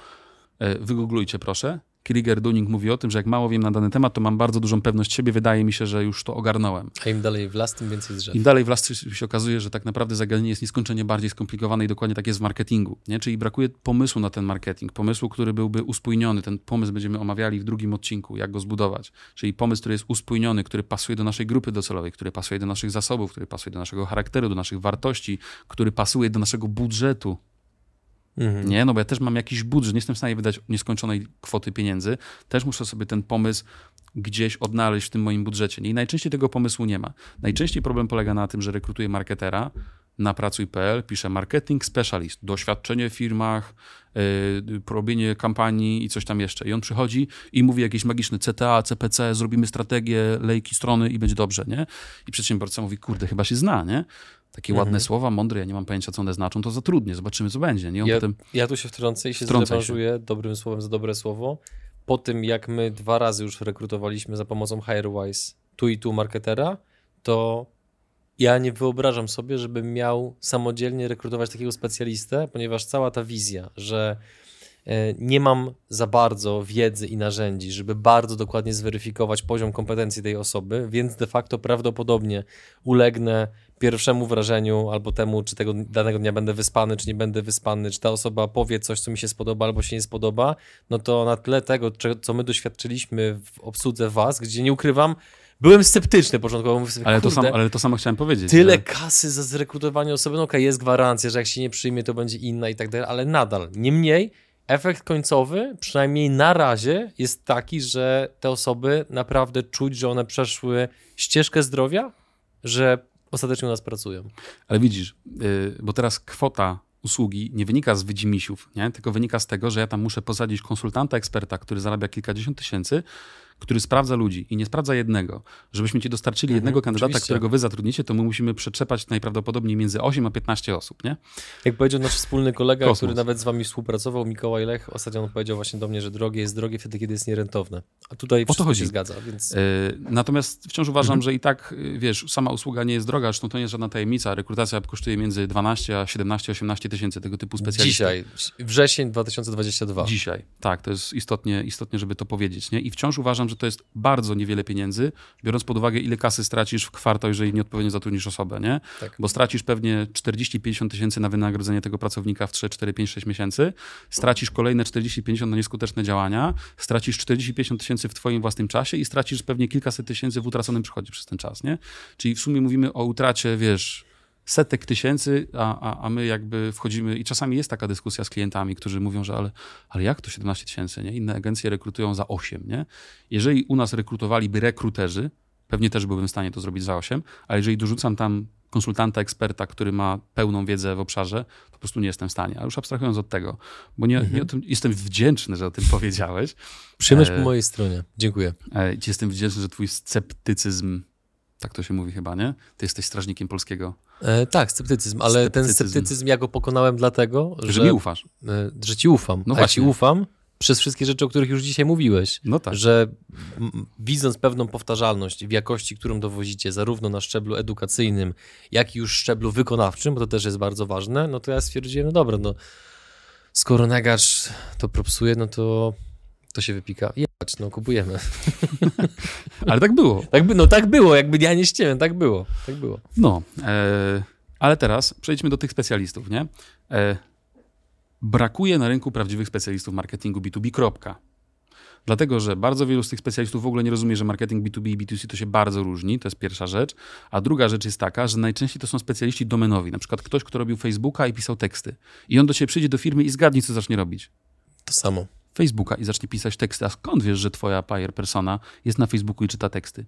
S1: e, wygooglujcie proszę. Krieger-Dunning mówi o tym, że jak mało wiem na dany temat, to mam bardzo dużą pewność siebie. Wydaje mi się, że już to ogarnąłem.
S2: A im dalej w las, tym więcej drzew.
S1: Im dalej w las się okazuje, że tak naprawdę zagadnienie jest nieskończenie bardziej skomplikowane i dokładnie tak jest w marketingu. Nie? Czyli brakuje pomysłu na ten marketing, pomysłu, który byłby uspójniony. Ten pomysł będziemy omawiali w drugim odcinku, jak go zbudować. Czyli pomysł, który jest uspójniony, który pasuje do naszej grupy docelowej, który pasuje do naszych zasobów, który pasuje do naszego charakteru, do naszych wartości, który pasuje do naszego budżetu.
S2: Mhm.
S1: Nie, no bo ja też mam jakiś budżet, nie jestem w stanie wydać nieskończonej kwoty pieniędzy. Też muszę sobie ten pomysł gdzieś odnaleźć w tym moim budżecie. I najczęściej tego pomysłu nie ma. Najczęściej problem polega na tym, że rekrutuję marketera na pracuj.pl, pisze marketing specialist, doświadczenie w firmach, yy, robienie kampanii i coś tam jeszcze. I on przychodzi i mówi jakieś magiczne CTA, CPC, zrobimy strategię, lejki strony i będzie dobrze, nie? I przedsiębiorca mówi, kurde, chyba się zna, nie? Takie
S2: Mhm.
S1: ładne słowa, mądre, ja nie mam pojęcia, co one znaczą, to zatrudnię, zobaczymy, co będzie, nie? On
S2: Ja,
S1: potem...
S2: ja tu się wtrącę i się zrewanżuję dobrym słowem za dobre słowo. Po tym, jak my dwa razy już rekrutowaliśmy za pomocą HireWise tu i tu marketera, to ja nie wyobrażam sobie, żebym miał samodzielnie rekrutować takiego specjalistę, ponieważ cała ta wizja, że e, nie mam za bardzo wiedzy i narzędzi, żeby bardzo dokładnie zweryfikować poziom kompetencji tej osoby, więc de facto prawdopodobnie ulegnę pierwszemu wrażeniu albo temu, czy tego danego dnia będę wyspany, czy nie będę wyspany, czy ta osoba powie coś, co mi się spodoba albo się nie spodoba, no to na tle tego, co my doświadczyliśmy w obsłudze Was, gdzie nie ukrywam, byłem sceptyczny początkowo. Mówię sobie,
S1: Ale to, samo, ale to samo chciałem powiedzieć.
S2: Tyle
S1: że-
S2: kasy za zrekrutowanie osoby, no okej, jest gwarancja, że jak się nie przyjmie, to będzie inna i tak dalej, ale nadal. Niemniej efekt końcowy, przynajmniej na razie, jest taki, że te osoby naprawdę czuć, że one przeszły ścieżkę zdrowia, że ostatecznie u nas pracują.
S1: Ale widzisz, yy, bo teraz kwota usługi nie wynika z wydzimisiów, nie? tylko wynika z tego, że ja tam muszę posadzić konsultanta, eksperta, który zarabia kilkadziesiąt tysięcy, który sprawdza ludzi i nie sprawdza jednego. Żebyśmy ci dostarczyli jednego kandydata,
S2: oczywiście.
S1: którego wy zatrudnicie, to my musimy przetrzepać najprawdopodobniej między 8 a 15 osób, nie?
S2: Jak powiedział nasz wspólny kolega,
S1: Kosmos.
S2: który nawet z wami współpracował, Mikołaj Lech, ostatnio on powiedział właśnie do mnie, że drogie jest drogie wtedy, kiedy jest nierentowne. A tutaj
S1: to
S2: wszystko
S1: chodzi.
S2: się zgadza, więc...
S1: Yy, natomiast wciąż uważam,
S2: Mhm.
S1: że i tak, yy, wiesz, sama usługa nie jest droga, zresztą to nie jest żadna tajemnica. Rekrutacja kosztuje między 12 a 17, 18 tysięcy tego typu specjalistów.
S2: Dzisiaj, wrzesień 2022.
S1: Dzisiaj, tak, to jest istotnie, istotnie, żeby to powiedzieć. Nie? I wciąż uważam, uważam, że to jest bardzo niewiele pieniędzy, biorąc pod uwagę, ile kasy stracisz w kwartał, jeżeli nieodpowiednio zatrudnisz osobę, nie?
S2: Tak.
S1: Bo stracisz pewnie 40-50 tysięcy na wynagrodzenie tego pracownika w 3, 4, 5, 6 miesięcy, stracisz kolejne 40-50 na nieskuteczne działania, stracisz 40-50 tysięcy w twoim własnym czasie i stracisz pewnie kilkaset tysięcy w utraconym przychodzie przez ten czas, nie? Czyli w sumie mówimy o utracie, wiesz, setek tysięcy, a, a, a my jakby wchodzimy i czasami jest taka dyskusja z klientami, którzy mówią, że ale, ale jak to 17 tysięcy, nie? Inne agencje rekrutują za 8, nie? Jeżeli u nas rekrutowaliby rekruterzy, pewnie też byłbym w stanie to zrobić za 8, a jeżeli dorzucam tam konsultanta, eksperta, który ma pełną wiedzę w obszarze, to po prostu nie jestem w stanie. A już abstrahując od tego, bo nie, nie o tym, jestem wdzięczny, że o tym (laughs) powiedziałeś.
S2: Przyjemność
S1: E,
S2: po mojej stronie. Dziękuję.
S1: E, Jestem wdzięczny, że twój sceptycyzm, tak to się mówi chyba, nie? Ty jesteś strażnikiem polskiego,
S2: E, tak, sceptycyzm, ale ten
S1: Sceptycyzm.
S2: sceptycyzm ja go pokonałem dlatego,
S1: że,
S2: że,
S1: mi ufasz.
S2: e, że ci ufam.
S1: No
S2: a ja ci
S1: właśnie.
S2: ufam przez wszystkie rzeczy, o których już dzisiaj mówiłeś.
S1: No tak.
S2: Że m, widząc pewną powtarzalność w jakości, którą dowozicie, zarówno na szczeblu edukacyjnym, jak i już szczeblu wykonawczym, bo to też jest bardzo ważne, no to ja stwierdziłem, no dobra, no skoro Negacz to propsuje, no to to się wypika. Jebać, no kupujemy. (laughs)
S1: Ale tak było.
S2: Tak by, no tak było, jakby ja nie ściemem, tak było, tak było.
S1: No, e, ale teraz przejdźmy do tych specjalistów, nie? E, brakuje na rynku prawdziwych specjalistów marketingu B2B, kropka. Dlatego, że bardzo wielu z tych specjalistów w ogóle nie rozumie, że marketing B2B i B2C to się bardzo różni, to jest pierwsza rzecz. A druga rzecz jest taka, że najczęściej to są specjaliści domenowi. Na przykład ktoś, kto robił Facebooka i pisał teksty. I on do ciebie przyjdzie do firmy i zgadnij, co zacznie robić.
S2: To samo.
S1: Facebooka i zacznie pisać teksty. A skąd wiesz, że twoja buyer persona jest na Facebooku i czyta teksty?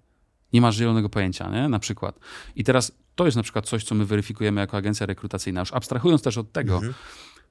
S1: Nie masz zielonego pojęcia, nie? Na przykład. I teraz to jest na przykład coś, co my weryfikujemy jako agencja rekrutacyjna. Już abstrahując też od tego,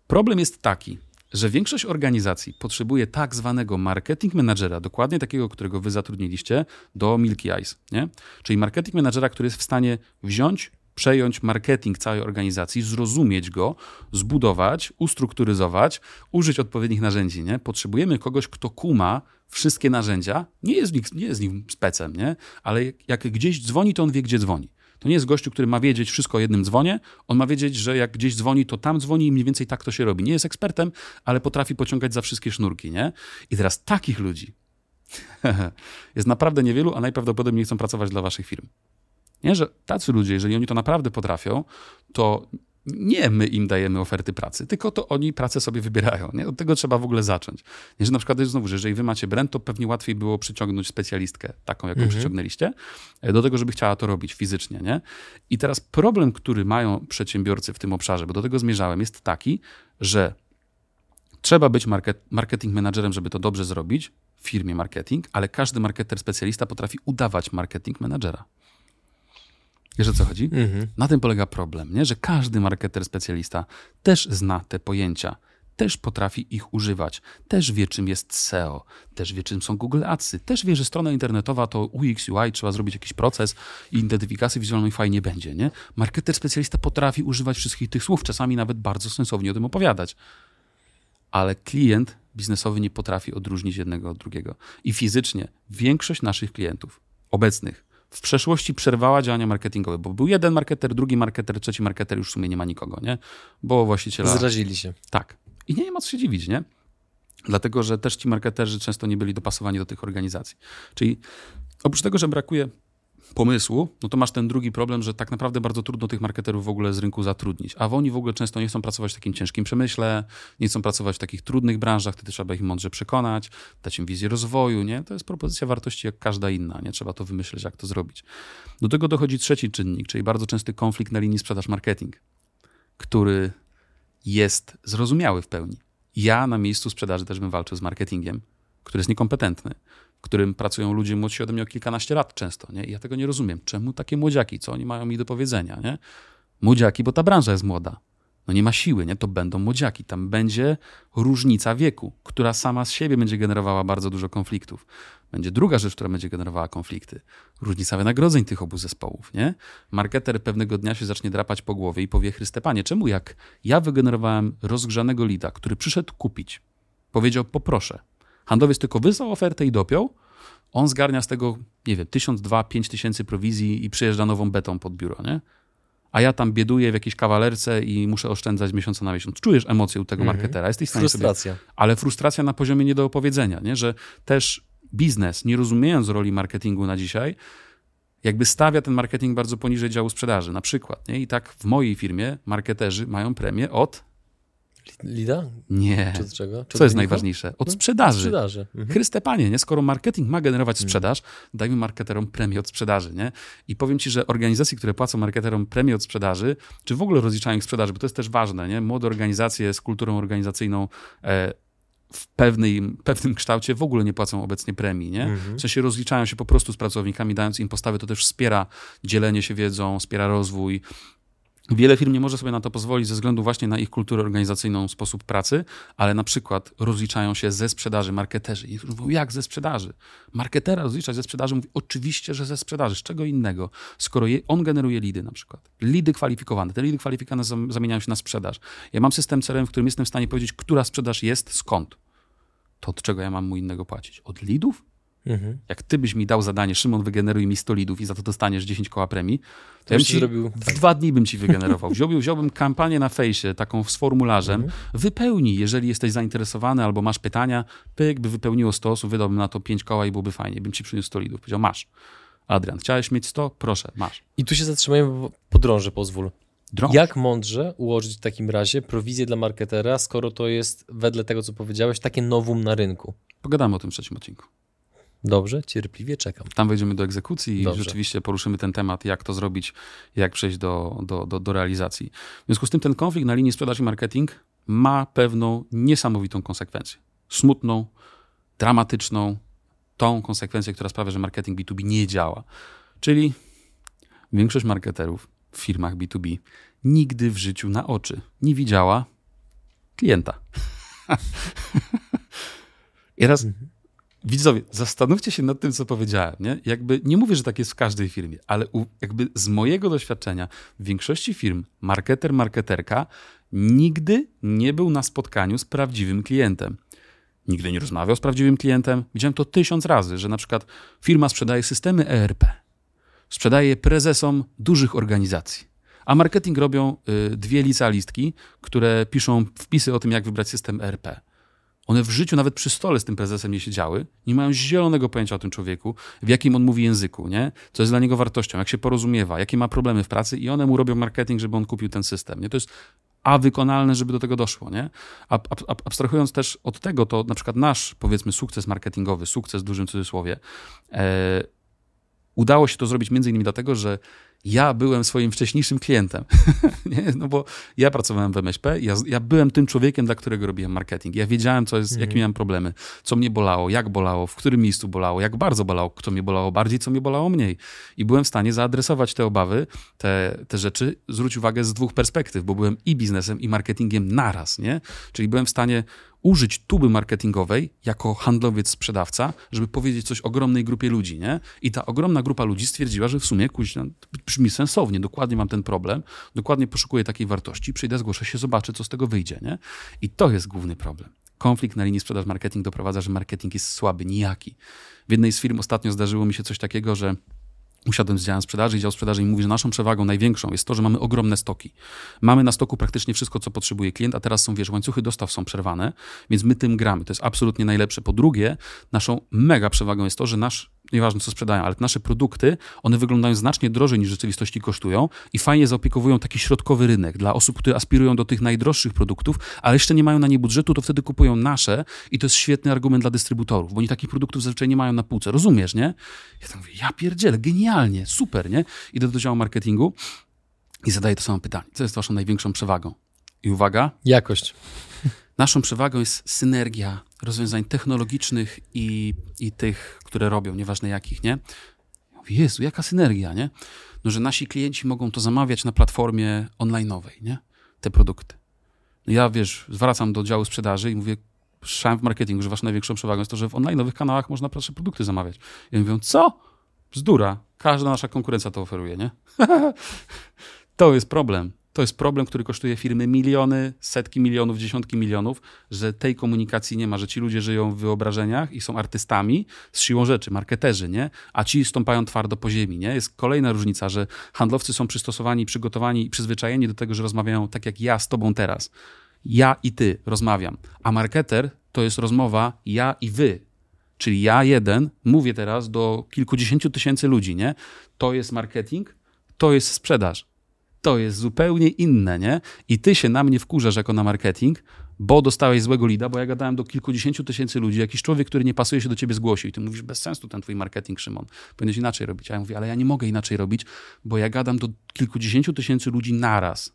S1: problem jest taki, że większość organizacji potrzebuje tak zwanego marketing managera, dokładnie takiego, którego wy zatrudniliście, do Milky Eyes, nie? Czyli marketing managera, który jest w stanie wziąć, przejąć marketing całej organizacji, zrozumieć go, zbudować, ustrukturyzować, użyć odpowiednich narzędzi, nie? Potrzebujemy kogoś, kto kuma wszystkie narzędzia, nie jest, nik- nie jest nim specem, nie? Ale jak gdzieś dzwoni, to on wie, gdzie dzwoni. To nie jest gościu, który ma wiedzieć wszystko o jednym dzwonie. On ma wiedzieć, że jak gdzieś dzwoni, to tam dzwoni i mniej więcej tak to się robi. Nie jest ekspertem, ale potrafi pociągać za wszystkie sznurki, nie? I teraz takich ludzi (laughs) jest naprawdę niewielu, a najprawdopodobniej chcą pracować dla waszych firm. Nie, że tacy ludzie, jeżeli oni to naprawdę potrafią, to nie my im dajemy oferty pracy, tylko to oni pracę sobie wybierają. Nie? Od tego trzeba w ogóle zacząć. Nie, że na przykład znowu, że jeżeli wy macie brand, to pewnie łatwiej było przyciągnąć specjalistkę, taką jaką przyciągnęliście, e, do tego, żeby chciała to robić fizycznie. Nie? I teraz problem, który mają przedsiębiorcy w tym obszarze, bo do tego zmierzałem, jest taki, że trzeba być market, marketing managerem, żeby to dobrze zrobić w firmie marketing, ale każdy marketer specjalista potrafi udawać marketing managera. Wiesz o co chodzi?
S2: Mhm.
S1: Na tym polega problem, nie? że każdy marketer specjalista też zna te pojęcia, też potrafi ich używać, też wie, czym jest SEO, też wie, czym są Google Adsy, też wie, że strona internetowa to UX, UI, trzeba zrobić jakiś proces i identyfikacji wizualnej fajnie będzie. Nie? Marketer specjalista potrafi używać wszystkich tych słów, czasami nawet bardzo sensownie o tym opowiadać. Ale klient biznesowy nie potrafi odróżnić jednego od drugiego. I fizycznie większość naszych klientów obecnych w przeszłości przerwała działania marketingowe, bo był jeden marketer, drugi marketer, trzeci marketer, już w sumie nie ma nikogo, nie? Bo właściciela...
S2: Zrazili się.
S1: Tak. I nie ma co się dziwić, nie? Dlatego, że też ci marketerzy często nie byli dopasowani do tych organizacji. Czyli oprócz tego, że brakuje pomysłu, no to masz ten drugi problem, że tak naprawdę bardzo trudno tych marketerów w ogóle z rynku zatrudnić. A oni w ogóle często nie chcą pracować w takim ciężkim przemyśle, nie chcą pracować w takich trudnych branżach, wtedy trzeba ich mądrze przekonać, dać im wizję rozwoju, nie? To jest propozycja wartości jak każda inna, nie? Trzeba to wymyśleć, jak to zrobić. Do tego dochodzi trzeci czynnik, czyli bardzo częsty konflikt na linii sprzedaż-marketing, który jest zrozumiały w pełni. Ja na miejscu sprzedaży też bym walczył z marketingiem, który jest niekompetentny, w którym pracują ludzie młodsi ode mnie o kilkanaście lat często. Nie? I ja tego nie rozumiem. Czemu takie młodziaki? Co oni mają mi do powiedzenia? Nie? Młodziaki, bo ta branża jest młoda. No nie ma siły, nie? To będą młodziaki. Tam będzie różnica wieku, która sama z siebie będzie generowała bardzo dużo konfliktów. Będzie druga rzecz, która będzie generowała konflikty. Różnica wynagrodzeń tych obu zespołów, nie? Marketer pewnego dnia się zacznie drapać po głowie i powie, Chryste Panie, czemu jak ja wygenerowałem rozgrzanego lida, który przyszedł kupić, powiedział poproszę, handlowiec tylko wysłał ofertę i dopiął, on zgarnia z tego, nie wiem, tysiąc, dwa, pięć tysięcy prowizji i przyjeżdża nową betą pod biuro, nie? A ja tam bieduję w jakiejś kawalerce i muszę oszczędzać miesiąca na miesiąc. Czujesz emocję u tego marketera, jesteś w stanie sobie
S2: Frustracja.
S1: ale frustracja na poziomie nie do opowiedzenia, nie? że też biznes, nie rozumiejąc roli marketingu na dzisiaj, jakby stawia ten marketing bardzo poniżej działu sprzedaży, na przykład. Nie? I tak w mojej firmie marketerzy mają premię od
S2: Lida?
S1: Nie.
S2: Czy od czego? Czy
S1: Co jest najważniejsze? Od
S2: No,
S1: sprzedaży.
S2: Sprzedaży. Mhm.
S1: Chryste panie, nie? skoro marketing ma generować sprzedaż, dajmy marketerom premię od sprzedaży. Nie? I powiem ci, że organizacje, które płacą marketerom premię od sprzedaży, czy w ogóle rozliczają ich sprzedaży, bo to jest też ważne. Nie? Młode organizacje z kulturą organizacyjną e, w pewnej, pewnym kształcie w ogóle nie płacą obecnie premii. Nie? W sensie rozliczają się po prostu z pracownikami, dając im postawy. To też wspiera dzielenie się wiedzą, wspiera rozwój. Wiele firm nie może sobie na to pozwolić ze względu właśnie na ich kulturę organizacyjną, sposób pracy, ale na przykład rozliczają się ze sprzedaży marketerzy. I mówią, jak ze sprzedaży? Marketera rozliczać ze sprzedaży? Mówi, oczywiście, że ze sprzedaży. Z czego innego? Skoro je, on generuje lidy na przykład. Lidy kwalifikowane. Te lidy kwalifikowane zam- zamieniają się na sprzedaż. Ja mam system CRM, w którym jestem w stanie powiedzieć, która sprzedaż jest, skąd. To od czego ja mam mu innego płacić? Od lidów?
S2: Mhm.
S1: Jak ty byś mi dał zadanie, Szymon, wygeneruj mi 100 lidów i za to dostaniesz 10 koła premii, to,
S2: To
S1: ja bym ci,
S2: zrobił
S1: w
S2: tak.
S1: dwa dni bym ci wygenerował. Wziąłbym, wziąłbym kampanię na fejsie, taką z formularzem,
S2: Mhm.
S1: wypełnij, jeżeli jesteś zainteresowany albo masz pytania, pyk, by wypełniło 100 osób, wydałbym na to 5 koła i byłoby fajnie, bym ci przyniósł 100 lidów. Powiedział, masz. Adrian, chciałeś mieć 100? Proszę, masz.
S2: I tu się zatrzymajmy, bo podrążę, pozwól.
S1: Drąż.
S2: Jak mądrze ułożyć w takim razie prowizję dla marketera, skoro to jest, wedle tego co powiedziałeś, takie nowum na rynku?
S1: Pogadamy o tym w trzecim odcinku.
S2: Dobrze, cierpliwie czekam.
S1: Tam wejdziemy do egzekucji i
S2: Dobrze.
S1: rzeczywiście poruszymy ten temat, jak to zrobić, jak przejść do, do, do, do realizacji. W związku z tym ten konflikt na linii sprzedaż i marketing ma pewną niesamowitą konsekwencję. Smutną, dramatyczną, tą konsekwencję, która sprawia, że marketing B2B nie działa. Czyli większość marketerów w firmach B2B nigdy w życiu na oczy nie widziała klienta. (laughs) I raz Widzowie, zastanówcie się nad tym, co powiedziałem. Nie? Jakby nie mówię, że tak jest w każdej firmie, ale u, jakby z mojego doświadczenia w większości firm marketer, marketerka nigdy nie był na spotkaniu z prawdziwym klientem. Nigdy nie rozmawiał z prawdziwym klientem. Widziałem to tysiąc razy, że na przykład firma sprzedaje systemy ERP, sprzedaje je prezesom dużych organizacji, a marketing robią y, dwie licealistki, które piszą wpisy o tym, jak wybrać system ERP. One w życiu nawet przy stole z tym prezesem nie siedziały, nie mają zielonego pojęcia o tym człowieku, w jakim on mówi języku, nie? co jest dla niego wartością, jak się porozumiewa, jakie ma problemy w pracy i one mu robią marketing, żeby on kupił ten system. Nie? To jest a wykonalne, żeby do tego doszło. Nie? A, a, abstrahując też od tego, to na przykład nasz, powiedzmy, sukces marketingowy, sukces w dużym cudzysłowie, e, udało się to zrobić między innymi dlatego, że ja byłem swoim wcześniejszym klientem. (laughs) nie? No bo ja pracowałem w MŚP, ja, ja byłem tym człowiekiem, dla którego robiłem marketing. Ja wiedziałem, co jest, jakie miałem problemy, co mnie bolało, jak bolało, w którym miejscu bolało, jak bardzo bolało, co mnie bolało bardziej, co mnie bolało mniej. I byłem w stanie zaadresować te obawy, te, te rzeczy, zwróć uwagę z dwóch perspektyw, bo byłem i biznesem, i marketingiem naraz, nie? Czyli byłem w stanie użyć tuby marketingowej jako handlowiec, sprzedawca, żeby powiedzieć coś ogromnej grupie ludzi, nie? I ta ogromna grupa ludzi stwierdziła, że w sumie kuźno, brzmi sensownie, dokładnie mam ten problem, dokładnie poszukuję takiej wartości, przyjdę, zgłoszę się, zobaczę, co z tego wyjdzie, nie? I to jest główny problem. Konflikt na linii sprzedaż-marketing doprowadza, że marketing jest słaby, nijaki. W jednej z firm ostatnio zdarzyło mi się coś takiego, że Usiadłem z działem sprzedaży i dział sprzedaży mi mówi, że naszą przewagą największą jest to, że mamy ogromne stoki. Mamy na stoku praktycznie wszystko, co potrzebuje klient, a teraz są, wiesz, łańcuchy dostaw są przerwane, więc my tym gramy. To jest absolutnie najlepsze. Po drugie, naszą mega przewagą jest to, że nasz, nieważne co sprzedają, ale nasze produkty, one wyglądają znacznie drożej niż w rzeczywistości kosztują i fajnie zaopiekowują taki środkowy rynek dla osób, które aspirują do tych najdroższych produktów, ale jeszcze nie mają na nie budżetu, to wtedy kupują nasze i to jest świetny argument dla dystrybutorów, bo oni takich produktów zazwyczaj nie mają na półce. Rozumiesz, nie? Ja tak mówię, ja pierdzielę, genialnie, super, nie? Idę do działu marketingu i zadaję to samo pytanie. Co jest waszą największą przewagą? I uwaga,
S2: Jakość.
S1: Naszą przewagą jest synergia rozwiązań technologicznych i, i tych, które robią, nieważne jakich, nie? Jezu, jaka synergia, nie? No, że nasi klienci mogą to zamawiać na platformie online'owej, nie? Te produkty. No ja, wiesz, zwracam do działu sprzedaży i mówię, słyszałem w marketingu, że waszą największą przewagą jest to, że w online'owych kanałach można nasze produkty zamawiać. I mówią, co? Bzdura. Każda nasza konkurencja to oferuje, nie? (laughs) to jest problem. To jest problem, który kosztuje firmy miliony, setki milionów, dziesiątki milionów, że tej komunikacji nie ma, że ci ludzie żyją w wyobrażeniach i są artystami z siłą rzeczy, marketerzy, nie? A ci stąpają twardo po ziemi, nie? Jest kolejna różnica, że handlowcy są przystosowani, przygotowani i przyzwyczajeni do tego, że rozmawiają tak jak ja z tobą teraz. Ja i ty rozmawiam. A marketer to jest rozmowa ja i wy. Czyli ja jeden mówię teraz do kilkudziesięciu tysięcy ludzi, nie? To jest marketing, to jest sprzedaż. To jest zupełnie inne, nie? I ty się na mnie wkurzasz jako na marketing, bo dostałeś złego lida, bo ja gadałem do kilkudziesięciu tysięcy ludzi, jakiś człowiek, który nie pasuje się do ciebie zgłosił i ty mówisz, bez sensu ten twój marketing, Szymon, powinieneś inaczej robić. A ja mówię, ale ja nie mogę inaczej robić, bo ja gadam do kilkudziesięciu tysięcy ludzi naraz.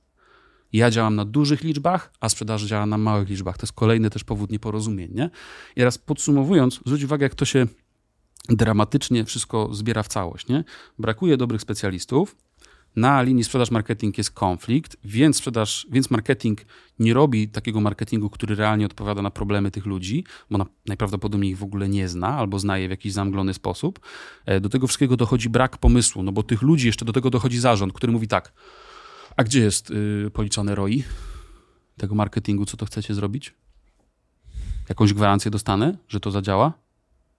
S1: Ja działam na dużych liczbach, a sprzedaż działa na małych liczbach. To jest kolejny też powód nieporozumień, nie? I teraz podsumowując, zwróć uwagę, jak to się dramatycznie wszystko zbiera w całość, nie? Brakuje dobrych specjalistów, na linii sprzedaż marketing jest konflikt, więc sprzedaż, więc marketing nie robi takiego marketingu, który realnie odpowiada na problemy tych ludzi, bo na, najprawdopodobniej ich w ogóle nie zna albo zna je w jakiś zamglony sposób. E, do tego wszystkiego dochodzi brak pomysłu, no bo tych ludzi jeszcze do tego dochodzi zarząd, który mówi tak, a gdzie jest yy, policzone ROI tego marketingu, co to chcecie zrobić? Jakąś gwarancję dostanę, że to zadziała?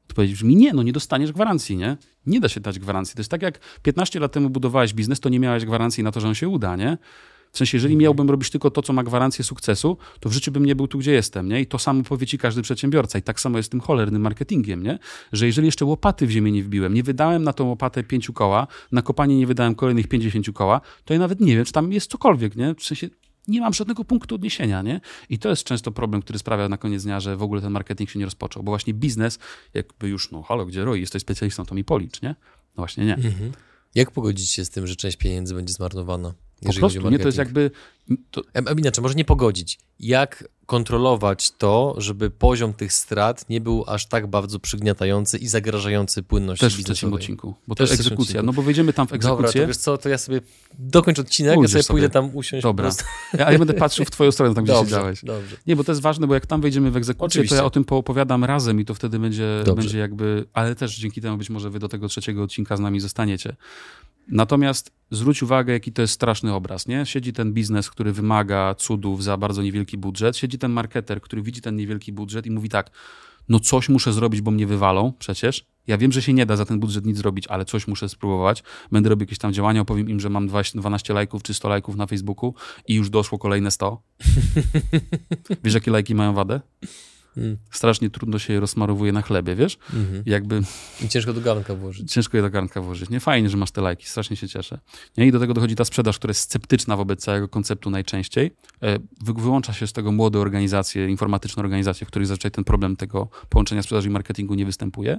S1: Odpowiedź brzmi, nie, no nie dostaniesz gwarancji, nie? Nie da się dać gwarancji. To jest tak, jak 15 lat temu budowałeś biznes, to nie miałeś gwarancji na to, że on się uda, nie? W sensie, jeżeli miałbym robić tylko to, co ma gwarancję sukcesu, to w życiu bym nie był tu, gdzie jestem, nie? I to samo powie ci każdy przedsiębiorca. I tak samo jest tym cholernym marketingiem, nie? Że jeżeli jeszcze łopaty w ziemię nie wbiłem, nie wydałem na tą łopatę pięciu koła, na kopanie nie wydałem kolejnych 50 koła, to ja nawet nie wiem, czy tam jest cokolwiek, nie? W sensie, nie mam żadnego punktu odniesienia, nie? I to jest często problem, który sprawia na koniec dnia, że w ogóle ten marketing się nie rozpoczął, bo właśnie biznes, jakby już, no halo, gdzie roi, jesteś specjalistą, to mi policz, nie? No właśnie nie. Mhm.
S2: Jak pogodzić się z tym, że część pieniędzy będzie zmarnowana?
S1: Po prostu, nie? To jest jakby...
S2: To... Inaczej, może nie pogodzić. Jak kontrolować to, żeby poziom tych strat nie był aż tak bardzo przygniatający i zagrażający płynności
S1: Też w trzecim odcinku, bo to jest egzekucja. No bo wejdziemy tam w egzekucję.
S2: Dobra, to wiesz co, to ja sobie dokończę odcinek, ja sobie, sobie pójdę tam usiąść
S1: Dobra. Ja, ja będę patrzył w twoją stronę, tam gdzie dobrze, siedziałeś.
S2: Dobrze.
S1: Nie, bo to jest ważne, bo jak tam wejdziemy w egzekucję, Oczywiście. to ja o tym poopowiadam razem i to wtedy będzie, będzie jakby... Ale też dzięki temu być może wy do tego trzeciego odcinka z nami zostaniecie. Natomiast zwróć uwagę, jaki to jest straszny obraz, nie? Siedzi ten biznes, który wymaga cudów za bardzo niewielki budżet, siedzi ten marketer, który widzi ten niewielki budżet i mówi tak, no coś muszę zrobić, bo mnie wywalą przecież. Ja wiem, że się nie da za ten budżet nic zrobić, ale coś muszę spróbować. Będę robił jakieś tam działania, opowiem im, że mam 12 lajków czy 100 lajków na Facebooku i już doszło kolejne 100. (laughs) Wiesz, jakie lajki mają wadę? Mm. Strasznie trudno się je rozmarowuje na chlebie, wiesz? Mm-hmm. Jakby...
S2: I ciężko do garnka włożyć.
S1: Ciężko je do garnka włożyć. Nie fajnie, że masz te lajki, strasznie się cieszę. Nie? I do tego dochodzi ta sprzedaż, która jest sceptyczna wobec całego konceptu najczęściej. E, wy, wyłącza się z tego młode organizacje, informatyczne organizacje, w których zazwyczaj ten problem tego połączenia sprzedaży i marketingu nie występuje.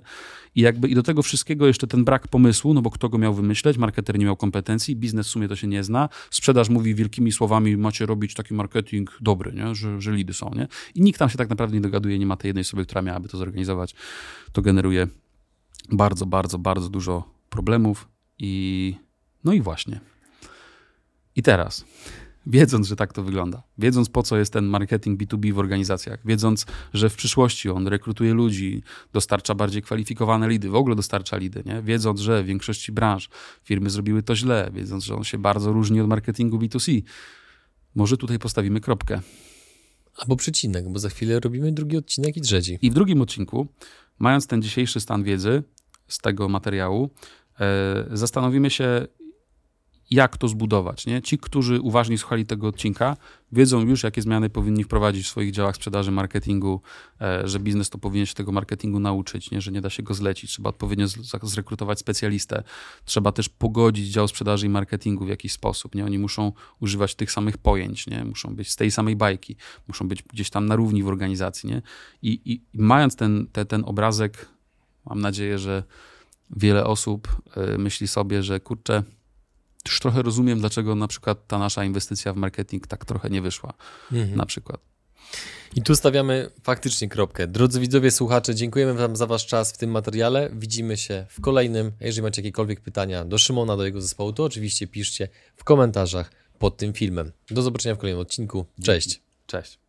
S1: I jakby i do tego wszystkiego jeszcze ten brak pomysłu, no bo kto go miał wymyśleć? Marketer nie miał kompetencji, biznes w sumie to się nie zna. Sprzedaż mówi wielkimi słowami, macie robić taki marketing dobry, nie? Że, że lidy są, nie? I nikt tam się tak naprawdę nie dogaduje nie ma tej jednej osoby, która miałaby to zorganizować, to generuje bardzo, bardzo, bardzo dużo problemów i no i właśnie. I teraz, wiedząc, że tak to wygląda, wiedząc po co jest ten marketing B2B w organizacjach, wiedząc, że w przyszłości on rekrutuje ludzi, dostarcza bardziej kwalifikowane lidy, w ogóle dostarcza lidy, nie? wiedząc, że w większości branż firmy zrobiły to źle, wiedząc, że on się bardzo różni od marketingu B2C, może tutaj postawimy kropkę.
S2: Albo przecinek, bo za chwilę robimy drugi odcinek i trzeci.
S1: I w drugim odcinku, mając ten dzisiejszy stan wiedzy z tego materiału, e, zastanowimy się, jak to zbudować. Nie? Ci, którzy uważnie słuchali tego odcinka, wiedzą już, jakie zmiany powinni wprowadzić w swoich działach sprzedaży, marketingu, e, że biznes to powinien się tego marketingu nauczyć, nie? że nie da się go zlecić, trzeba odpowiednio zrekrutować specjalistę, trzeba też pogodzić dział sprzedaży i marketingu w jakiś sposób. Nie? Oni muszą używać tych samych pojęć, nie? muszą być z tej samej bajki, muszą być gdzieś tam na równi w organizacji. Nie? I, i, mając ten, te, ten obrazek, mam nadzieję, że wiele osób e, myśli sobie, że kurczę, już trochę rozumiem, dlaczego na przykład ta nasza inwestycja w marketing tak trochę nie wyszła. Mhm. Na przykład.
S2: I tu stawiamy faktycznie kropkę. Drodzy widzowie, słuchacze, dziękujemy Wam za Wasz czas w tym materiale. Widzimy się w kolejnym. Jeżeli macie jakiekolwiek pytania do Szymona, do jego zespołu, to oczywiście piszcie w komentarzach pod tym filmem. Do zobaczenia w kolejnym odcinku. Cześć.
S1: Cześć.